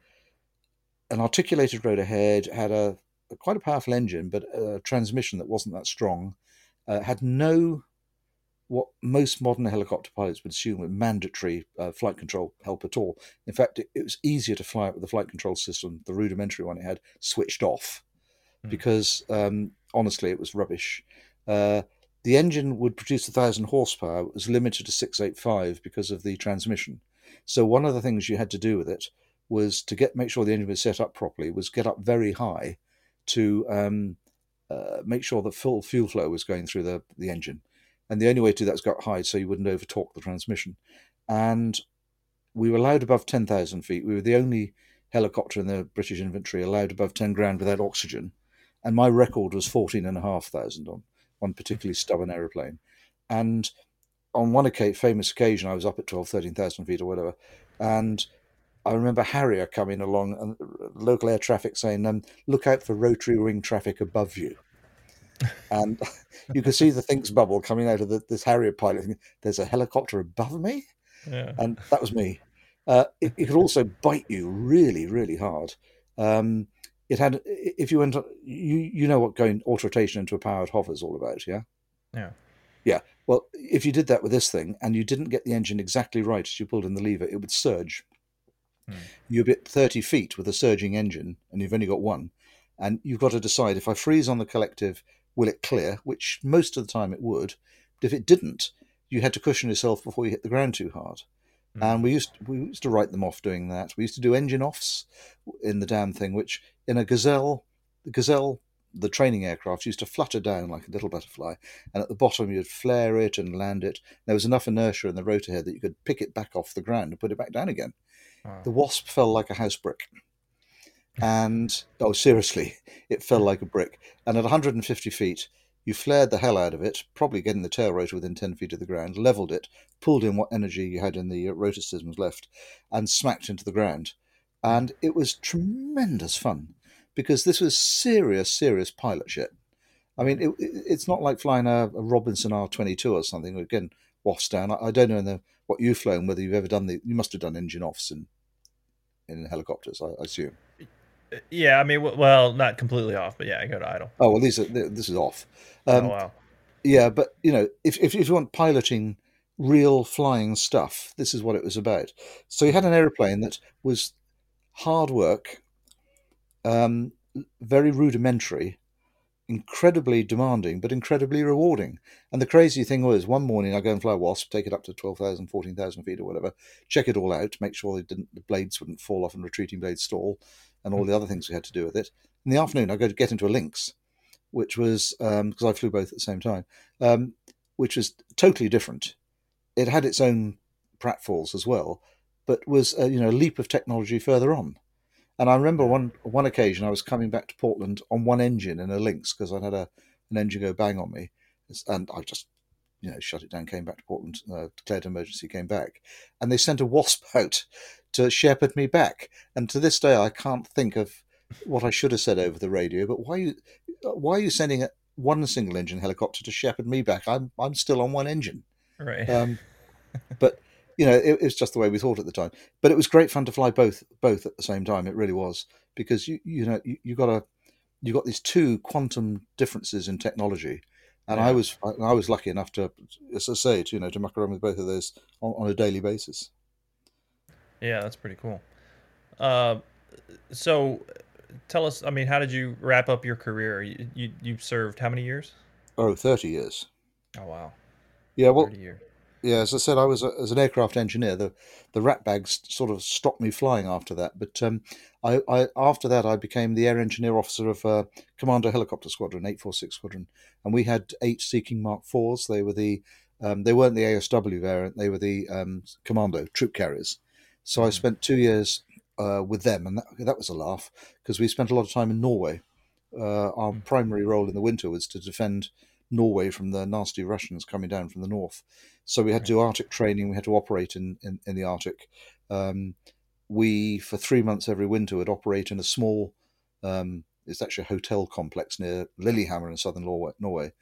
an articulated rotor head, had a, a quite a powerful engine, but a transmission that wasn't that strong. Uh, had no what most modern helicopter pilots would assume were mandatory uh, flight control help at all. In fact, it, it was easier to fly it with the flight control system, the rudimentary one it had, switched off, Hmm. because um, honestly, it was rubbish. Uh, the engine would produce a thousand horsepower. It was limited to six eight five because of the transmission. So one of the things you had to do with it was to get make sure the engine was set up properly. Was get up very high to um, uh, make sure that full fuel flow was going through the the engine. And the only way to do that was go up high so you wouldn't over torque the transmission. And we were allowed above 10,000 feet. We were the only helicopter in the British infantry allowed above 10 grand without oxygen. And my record was 14,500 on one particularly stubborn aeroplane. And on one occasion, famous occasion, I was up at 12, 13,000 feet or whatever. And I remember Harrier coming along and local air traffic saying, um, look out for rotary wing traffic above you. *laughs* and you could see the thinks bubble coming out of the, this Harrier pilot. There's a helicopter above me? Yeah. and that was me. Uh, it, it could also bite you really, really hard. Um, it had if you went you you know what going auto rotation into a powered hover is all about, yeah. Yeah. Yeah. Well, if you did that with this thing and you didn't get the engine exactly right as you pulled in the lever, it would surge. Hmm. You're a bit 30 feet with a surging engine and you've only got one. And you've got to decide if I freeze on the collective, will it clear? Which most of the time it would. But if it didn't, you had to cushion yourself before you hit the ground too hard. Hmm. And we used we used to write them off doing that. We used to do engine offs in the damn thing, which in a gazelle, the gazelle the training aircraft used to flutter down like a little butterfly, and at the bottom you'd flare it and land it. There was enough inertia in the rotor head that you could pick it back off the ground and put it back down again. The Wasp fell like a house brick. *laughs* And, oh, seriously, it fell *laughs* like a brick. And at 150 feet, you flared the hell out of it, probably getting the tail rotor within 10 feet of the ground, leveled it, pulled in what energy you had in the rotor systems left, and smacked into the ground. And it was tremendous fun because this was serious, serious pilot shit. I mean, it, it, it's not like flying a, a Robinson R22 or something. Again, wafts down. I, I don't know the, what you've flown whether you've ever done the. You must have done engine offs in in helicopters, I, I assume. Yeah, I mean, well, not completely off, but yeah, I go to idle. Oh well, these are this is off. Um, oh wow. Yeah, but you know, if, if if you want piloting real flying stuff, this is what it was about. So you had an aeroplane that was hard work, um, very rudimentary, incredibly demanding, but incredibly rewarding. And the crazy thing was, one morning I go and fly a Wasp, take it up to 12,000, 14,000 feet or whatever, check it all out, make sure they didn't, the blades wouldn't fall off and retreating blades stall, and all the other things we had to do with it. In the afternoon, I go to get into a Lynx, which was, because I flew both at the same time, um, which was totally different. It had its own pratfalls as well, but was, uh, you know, a leap of technology further on. And I remember one one occasion I was coming back to Portland on one engine in a Lynx because I'd had a an engine go bang on me, and I just you know shut it down, came back to Portland, uh, declared emergency, came back, and they sent a wasp *laughs* out to shepherd me back. And to this day, I can't think of what I should have said over the radio. But why are you why are you sending a, one single engine helicopter to shepherd me back? I'm I'm still on one engine. Right. Um, *laughs* but you know, it, it, was just the way we thought at the time. But it was great fun to fly both both at the same time. It really was because you you know you, you got a you got these two quantum differences in technology, and Yeah. I was I, was lucky enough to, as I say, to, you know, to muck around with both of those on, on a daily basis. Yeah, that's pretty cool. Uh, so, tell us. I mean, how did you wrap up your career? You you, you served how many years? Oh, 30 years. Oh wow, Yeah, well. Yeah, as I said, I was a, as an aircraft engineer. The the rat bags sort of stopped me flying after that. But um, I, I after that I became the air engineer officer of uh, Commando Helicopter Squadron, eight four six Squadron, and we had eight Sea King Mark fours. They were the um, they weren't the ASW variant. They were the um, Commando troop carriers. So I spent two years uh, with them, and that, that was a laugh because we spent a lot of time in Norway. Uh, our primary role in the winter was to defend Norway from the nasty Russians coming down from the north. So we had to do Arctic training. We had to operate in, in, in the Arctic. Um, we, for three months every winter, would operate in a small, um, it's actually a hotel complex near Lillehammer in southern Norway, Norway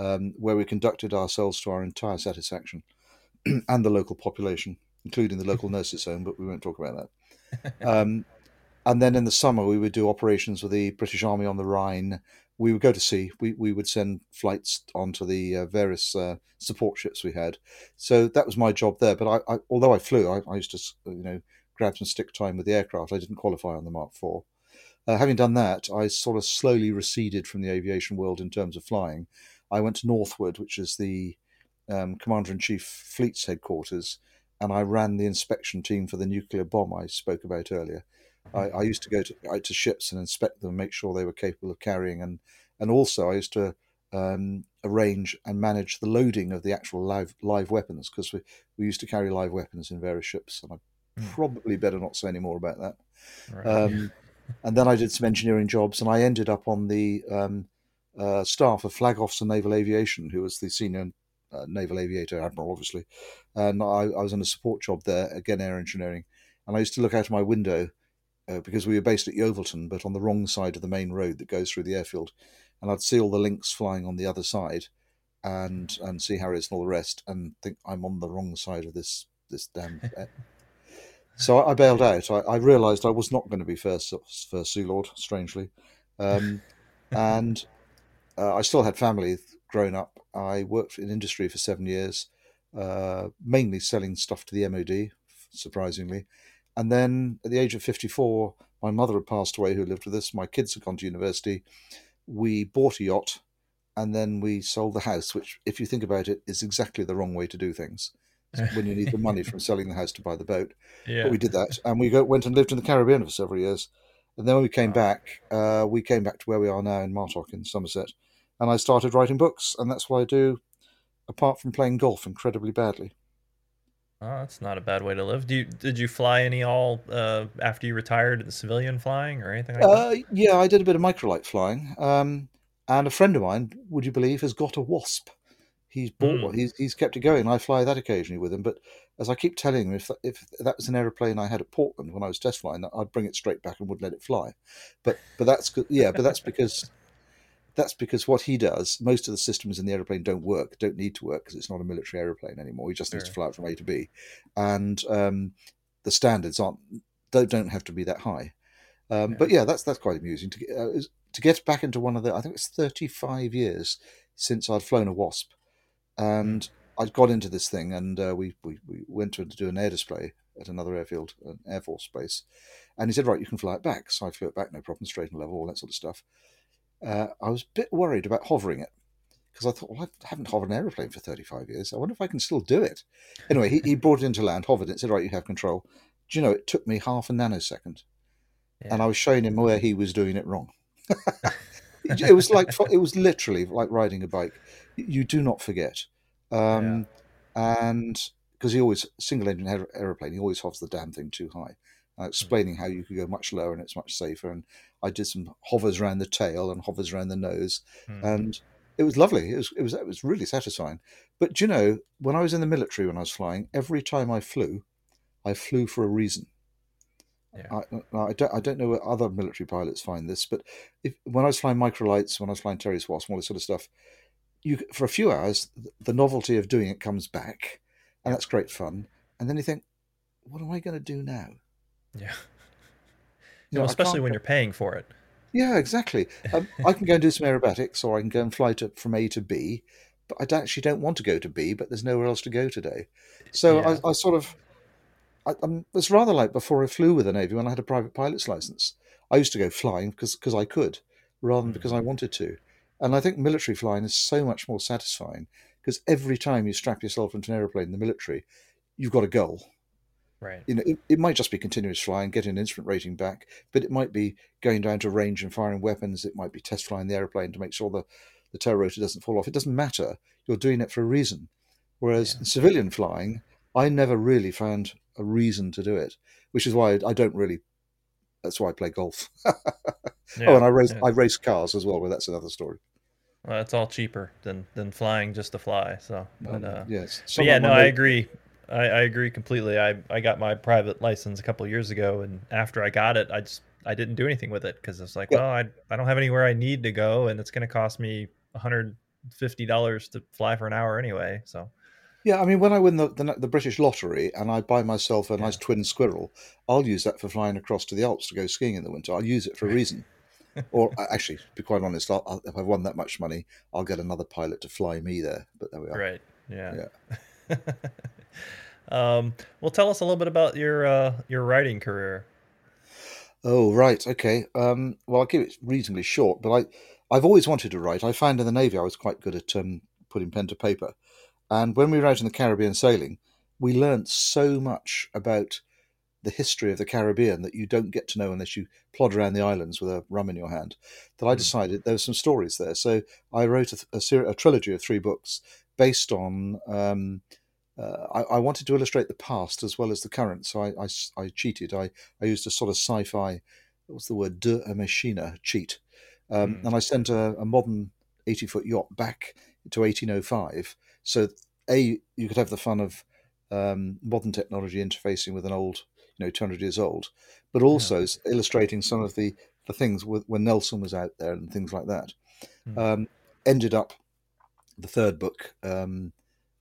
um, where we conducted ourselves to our entire satisfaction *clears throat* and the local population, including the local *laughs* nurses' home, but we won't talk about that. *laughs* Um, and then in the summer, we would do operations with the British Army on the Rhine. We would go to sea. We, we would send flights onto the uh, various uh, support ships we had. So that was my job there. But I, I although I flew, I, I used to you know grab some stick time with the aircraft. I didn't qualify on the Mark IV. Uh, having done that, I sort of slowly receded from the aviation world in terms of flying. I went to Northwood, which is the um, Commander in Chief Fleet's headquarters, and I ran the inspection team for the nuclear bomb I spoke about earlier. I, I used to go to, out to ships and inspect them, make sure they were capable of carrying, and and also I used to um, arrange and manage the loading of the actual live live weapons because we, we used to carry live weapons in various ships, and I probably better not say any more about that. Right. Um, and then I did some engineering jobs, and I ended up on the um, uh, staff of Flag Officer Naval Aviation, who was the senior uh, naval aviator, admiral, obviously. And I, I was in a support job there, again air engineering. And I used to look out of my window uh, because we were based at Yeovilton, but on the wrong side of the main road that goes through the airfield. And I'd see all the Lynx flying on the other side, and and see Harriers and all the rest, and think I'm on the wrong side of this this damn. *laughs* So I, I bailed out. I, I realised I was not going to be first first Sea Lord, strangely, um, *laughs* and uh, I still had family growing up. I worked in industry for seven years, uh, mainly selling stuff to the MOD, surprisingly. And then at the age of 54, my mother had passed away, who lived with us. My kids had gone to university. We bought a yacht and then we sold the house, which, if you think about it, is exactly the wrong way to do things when you need the money from selling the house to buy the boat. Yeah. *laughs* But we did that, and we go, went and lived in the Caribbean for several years. And then when we came back, uh, we came back to where we are now in Martock in Somerset, and I started writing books, and that's what I do, apart from playing golf incredibly badly. Oh, that's not a bad way to live. Do you did you fly any all uh, after you retired? The civilian flying or anything like that? Uh, yeah, I did a bit of microlight flying, um, and a friend of mine, would you believe, has got a Wasp. He's bought Hmm. one. He's, he's kept it going. I fly that occasionally with him, but as I keep telling him, if if that was an aeroplane I had at Portland when I was test flying, I'd bring it straight back and wouldn't let it fly. But but that's good. Yeah, but that's because that's because what he does, most of the systems in the aeroplane don't work, don't need to work because it's not a military aeroplane anymore. He just needs to fly it from A to B, and um, the standards aren't don't don't have to be that high. Um, Yeah. But yeah, that's that's quite amusing to get uh, to get back into one of the. I think it's thirty five years since I'd flown a Wasp, and I'd got into this thing, and uh, we, we we went to do an air display at another airfield, an Air Force base, and he said, right, you can fly it back. So I flew it back, no problem, straight and level, all that sort of stuff. Uh, I was a bit worried about hovering it because I thought, well, I haven't hovered an aeroplane for 35 years. I wonder if I can still do it. Anyway, he, he brought it into land, hovered it, said, right, you have control. Do you know, it took me half a nanosecond. And I was showing him where he was doing it wrong. *laughs* it was like, it was literally like riding a bike. You do not forget. Um, And because he always, single engine aeroplane, he always hovers the damn thing too high. Uh, explaining how you could go much lower and it's much safer. And I did some hovers around the tail and hovers around the nose Hmm. and it was lovely. It was it was it was really satisfying. But do you know, when I was in the military, when I was flying, every time I flew, I flew for a reason. Yeah. I, I don't I don't know where other military pilots find this, but if when I was flying microlights, when I was flying Terry's Wasp, all this sort of stuff, you for a few hours, the novelty of doing it comes back, and that's great fun. And then you think, what am I going to do now? Yeah. *laughs* You know, well, especially when you're paying for it. Yeah, exactly. *laughs* Um, I can go and do some aerobatics, or I can go and fly to, from A to B, but I actually don't want to go to B. But there's nowhere else to go today, so Yeah. I, I sort of. I, um, it's rather like before I flew with the Navy when I had a private pilot's license. I used to go flying because because I could, rather than because I wanted to. And I think military flying is so much more satisfying because every time you strap yourself into an aeroplane in the military, you've got a goal Right. you know, it, it might just be continuous flying, getting an instrument rating back, but it might be going down to range and firing weapons. It might be test flying the aeroplane to make sure the, the tail rotor doesn't fall off. It doesn't matter. You're doing it for a reason. Whereas in civilian flying, I never really found a reason to do it, which is why I, don't really. That's why I play golf. *laughs* oh, and I race yeah. I race cars as well, but that's another story. Well, it's all cheaper than than flying just to fly. So, but, Um, uh, yes. but yeah, no, I agree. I, I agree completely. I I got my private license a couple years ago, and after I got it, I just I didn't do anything with it because it's like, Yeah. well, I I don't have anywhere I need to go, and it's going to cost me hundred fifty dollars to fly for an hour anyway. So, Yeah, I mean, when I win the, the the British lottery and I buy myself a nice twin squirrel, I'll use that for flying across to the Alps to go skiing in the winter. I'll use it for a reason. or *laughs* actually, to be quite honest, I'll, I'll, if I've won that much money, I'll get another pilot to fly me there. But there we are. right, Yeah. yeah. *laughs* um, well, tell us a little bit about your uh, your writing career. Oh, right. Okay. Um, well, I'll keep it reasonably short, but I, I've always wanted to write. I found in the Navy I was quite good at um, putting pen to paper. And when we were out in the Caribbean sailing, we learnt so much about the history of the Caribbean that you don't get to know unless you plod around the islands with a rum in your hand. That I decided there were some stories there. So I wrote a, a, ser- a trilogy of three books based on. Um, uh, I, I wanted to illustrate the past as well as the current, so I cheated. I, I used a sort of sci-fi, what's the word, deus ex machina cheat, um, Mm. and I sent a, a modern eighty-foot yacht back to eighteen oh five. So a you could have the fun of um, modern technology interfacing with an old, you know, two hundred years old, but also s illustrating some of the the things with, when Nelson was out there and things like that. Mm. Um, ended up the third book. Um,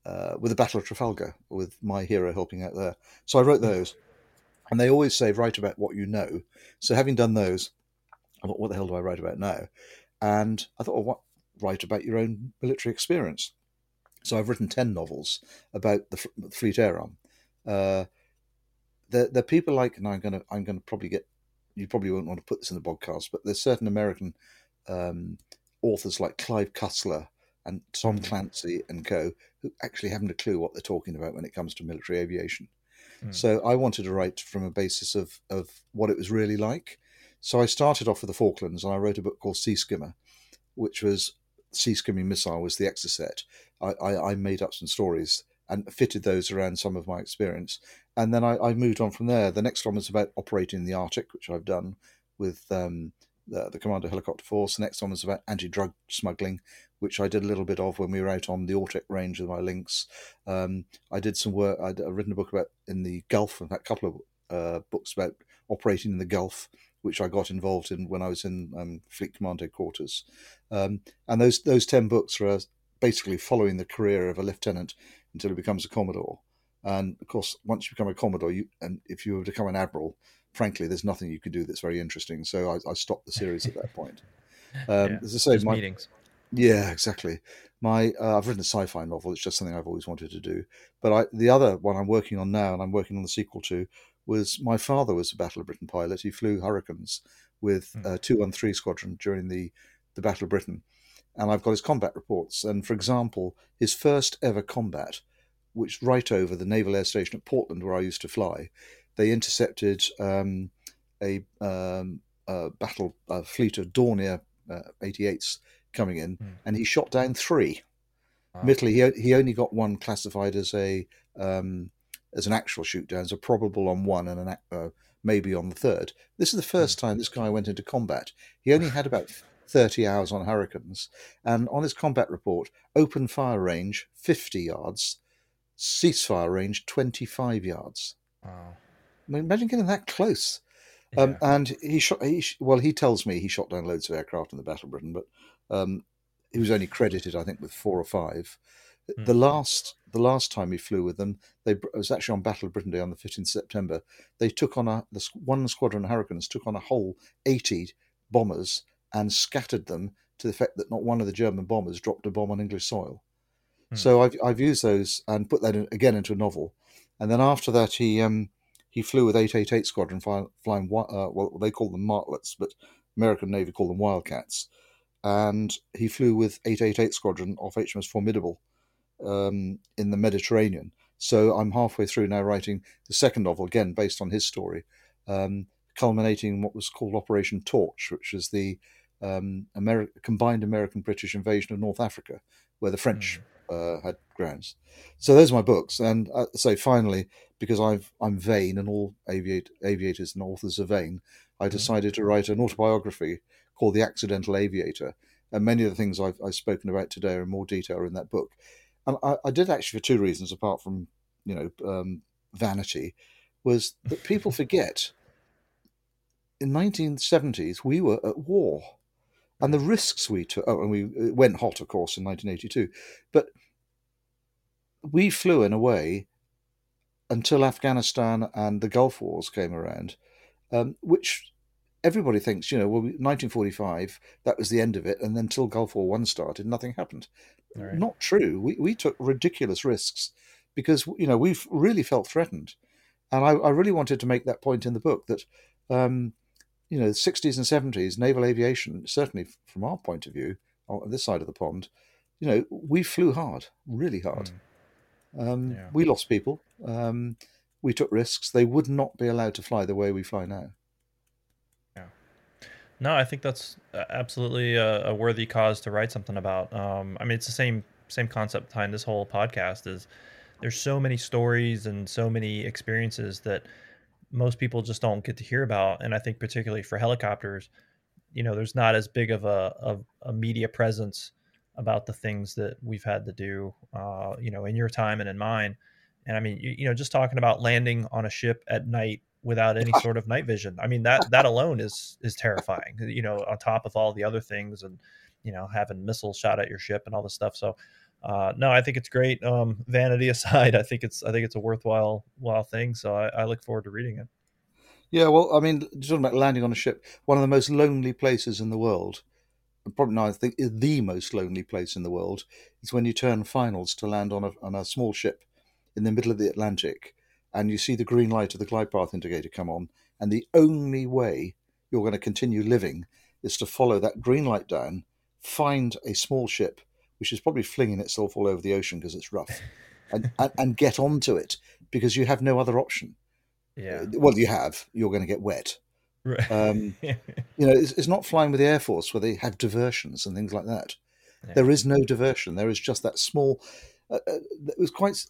uh, with the Battle of Trafalgar, with my hero helping out there. So I wrote those. And they always say, write about what you know. So having done those, I thought, what the hell do I write about now? And I thought, well, what write about your own military experience? So I've written ten novels about the Fleet Air Arm. Uh, they're, they're people like, and I'm gonna I'm gonna probably get you probably won't want to put this in the podcast, but there's certain American um, authors like Clive Cussler and Tom Clancy and co who actually haven't a clue what they're talking about when it comes to military aviation. Mm. So I wanted to write from a basis of of what it was really like. So I started off with the Falklands and I wrote a book called Sea Skimmer, which was sea skimming missile was the Exocet. I, I, I made up some stories and fitted those around some of my experience. And then I, I, moved on from there. The next one was about operating in the Arctic, which I've done with um, the, the Commando Helicopter Force. The next one was about anti drug smuggling, which I did a little bit of when we were out on the Autic range with my Lynx. Um, I did some work, I'd written a book about in the Gulf, in fact, a couple of uh, books about operating in the Gulf which I got involved in when I was in um, Fleet Command headquarters. Um, and those those ten books are basically following the career of a lieutenant until he becomes a commodore. And of course, once you become a commodore, you and if you were to become an admiral, frankly, there's nothing you could do that's very interesting. So I, I stopped the series at that point. *laughs* Um, yeah, as I say, my meetings. Yeah, exactly. My uh, I've written a sci-fi novel. It's just something I've always wanted to do. But I, the other one I'm working on now, and I'm working on the sequel to, was my father was a Battle of Britain pilot. He flew Hurricanes with uh, 213 Squadron during the, the Battle of Britain. And I've got his combat reports. And for example, his first ever combat, which right over the Naval Air Station at Portland, where I used to fly, they intercepted um, a, um, a, battle a fleet of Dornier uh, 88s coming in, mm. and he shot down three. Wow. Admittedly, he, he only got one classified as a um, as an actual shoot down, as a probable on one and an uh, maybe on the third. This is the first hmm. time this guy went into combat. He only had about 30 hours on Hurricanes, and on his combat report, open fire range 50 yards, ceasefire range 25 yards. Wow. I mean, imagine getting that close. Um, yeah. and he shot. He, well, he tells me he shot down loads of aircraft in the Battle of Britain, but um, he was only credited, I think, with four or five. Mm. The last the last time he flew with them, they it was actually on Battle of Britain Day on the 15th September. They took on a the one squadron of Hurricanes took on a whole 80 bombers and scattered them to the effect that not one of the German bombers dropped a bomb on English soil. Mm. So I've I've used those and put that in, again into a novel, and then after that he um he flew with 888 Squadron flying, flying uh, well they call them martlets, but American Navy call them Wildcats, and he flew with 888 Squadron off HMS Formidable um, in the Mediterranean. So I'm halfway through now writing the second novel, again based on his story, um, culminating in what was called Operation Torch, which is the um, Ameri- combined American British invasion of North Africa, where the French mm. uh, had grounds. So those are my books, and uh, so finally, because I've, I'm vain, and all aviate, aviators and authors are vain, I hmm. decided mm. to write an autobiography called The Accidental Aviator. And many of the things I've, I've spoken about today are in more detail in that book and I, I, did actually for two reasons, apart from you know um, vanity, was that people *laughs* forget. In 1970s, we were at war, and the risks we took. Oh, and we it went hot, of course, in 1982, but we flew in a way until Afghanistan and the Gulf Wars came around, um, which everybody thinks, you know, well, 1945, that was the end of it, and then until Gulf War One started, nothing happened. Right. Not true. We we took ridiculous risks because you know we've really felt threatened, and I, I really wanted to make that point in the book that. Um, you know, the 60s and 70s, naval aviation, certainly from our point of view, on this side of the pond, you know, we flew hard, really hard. Mm. Um, yeah. We lost people. Um, we took risks. They would not be allowed to fly the way we fly now. Yeah. No, I think that's uh, absolutely a, a worthy cause to write something about. Um, I mean, it's the same same concept behind this whole podcast. Is there's so many stories and so many experiences that most people just don't get to hear about, and I think particularly for helicopters, you know, there's not as big of a, of a media presence about the things that we've had to do, uh, you know, in your time and in mine. And I mean, you, you know, just talking about landing on a ship at night without any *laughs* sort of night vision. I mean that that alone is is terrifying. You know, on top of all the other things and you know having missiles shot at your ship and all this stuff. So uh, no, I think it's great. Um, vanity *laughs* aside, I think it's I think it's a worthwhile while thing. So I, I look forward to reading it. Yeah, well, I mean, talking about landing on a ship, one of the most lonely places in the world, probably now I think is the most lonely place in the world, is when you turn finals to land on a on a small ship in the middle of the Atlantic, and you see the green light of the glide path indicator come on, and the only way you're going to continue living is to follow that green light down, find a small ship which is probably flinging itself all over the ocean because it's rough, *laughs* and, and and get onto it because you have no other option. Yeah. Well, you have. You're going to get wet. Right. *laughs* Um, you know, it's, it's not flying with the Air Force where they have diversions and things like that. Yeah. There is no diversion. There is just that small. Uh, uh, it was quite.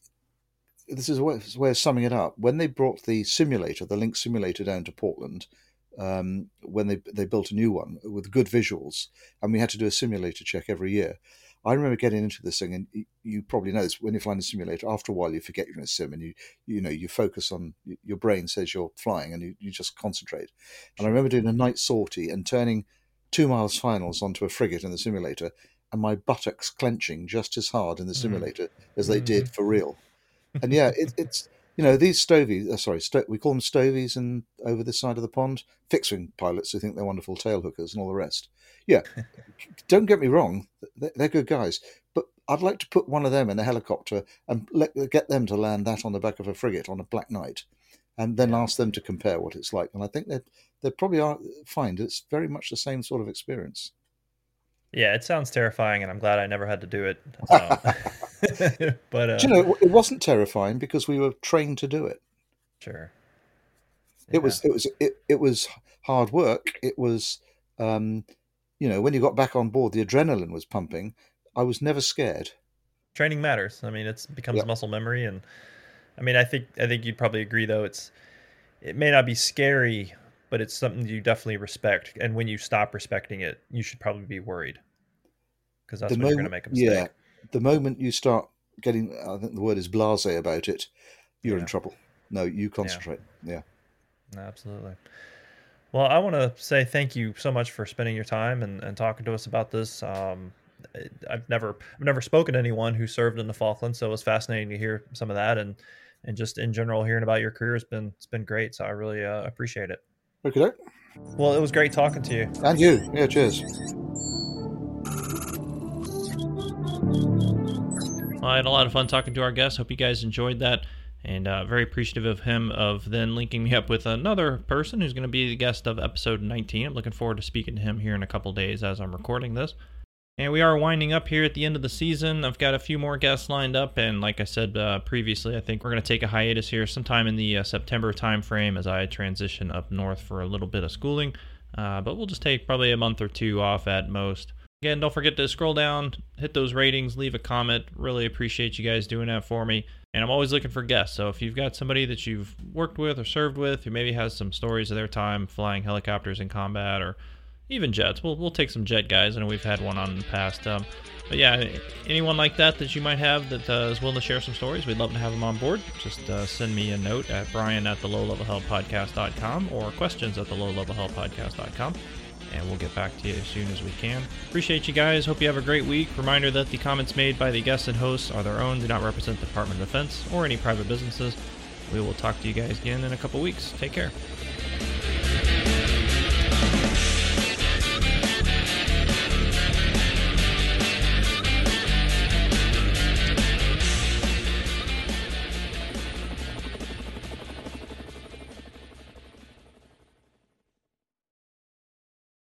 This is a way, a way of summing it up. When they brought the simulator, the Link simulator, down to Portland, um, when they they built a new one with good visuals, and we had to do a simulator check every year. I remember getting into this thing, and you, probably know this when you're flying a simulator. After a while, you forget you're in a sim, and you you know you focus on your brain says you're flying, and you, you just concentrate. And I remember doing a night sortie and turning two miles finals onto a frigate in the simulator, and my buttocks clenching just as hard in the mm-hmm. simulator as they did mm-hmm. for real. And yeah, it, it's you know these stovies. Uh, sorry, sto- we call them stovies, and over this side of the pond, fixed wing pilots who think they're wonderful tail hookers and all the rest. Yeah, *laughs* don't get me wrong, they're, they're good guys, but I'd like to put one of them in a helicopter and let, get them to land that on the back of a frigate on a black night, and then ask them to compare what it's like. And I think they they probably are find it's very much the same sort of experience. Yeah, it sounds terrifying, and I'm glad I never had to do it. *laughs* Um, *laughs* but uh, Do you know, it wasn't terrifying because we were trained to do it. sure. It was it was it, it was hard work. It was um, you know when you got back on board, the adrenaline was pumping. I was never scared. training matters. I mean, it's becomes Yeah. muscle memory, and I mean, I think I think you'd probably agree though. It's it may not be scary, but it's something you definitely respect. And when you stop respecting it, you should probably be worried because that's the when you're going to moment, make a mistake. yeah, the moment you start getting, I think the word is blasé about it, you're in trouble. No, you concentrate. Yeah. Absolutely. Well, I want to say thank you so much for spending your time and, and talking to us about this. Um, I've never I've never spoken to anyone who served in the Falklands, so it was fascinating to hear some of that and and just in general hearing about your career has been it's been great. So I really uh, appreciate it. Okay. Well, it was great talking to you. And you. Yeah. Cheers. I had a lot of fun talking to our guest. Hope you guys enjoyed that. And uh, very appreciative of him of then linking me up with another person who's going to be the guest of episode 19. I'm looking forward to speaking to him here in a couple days as I'm recording this. And we are winding up here at the end of the season. I've got a few more guests lined up, and like I said uh, previously, I think we're going to take a hiatus here sometime in the uh, September timeframe as I transition up north for a little bit of schooling. Uh, but we'll just take probably a month or two off at most. Again, don't forget to scroll down, hit those ratings, leave a comment. Really appreciate you guys doing that for me. And I'm always looking for guests. So if you've got somebody that you've worked with or served with who maybe has some stories of their time flying helicopters in combat or even jets, we'll, we'll take some jet guys. I know we've had one on in the past. Um, but yeah, anyone like that that you might have that uh, is willing to share some stories, we'd love to have them on board. Just uh, send me a note at brian at the low level hell podcast.com or questions at the low level hell podcast.com and we'll get back to you as soon as we can. Appreciate you guys. Hope you have a great week. Reminder that the comments made by the guests and hosts are their own, do not represent the Department of Defense or any private businesses. We will talk to you guys again in a couple weeks. Take care.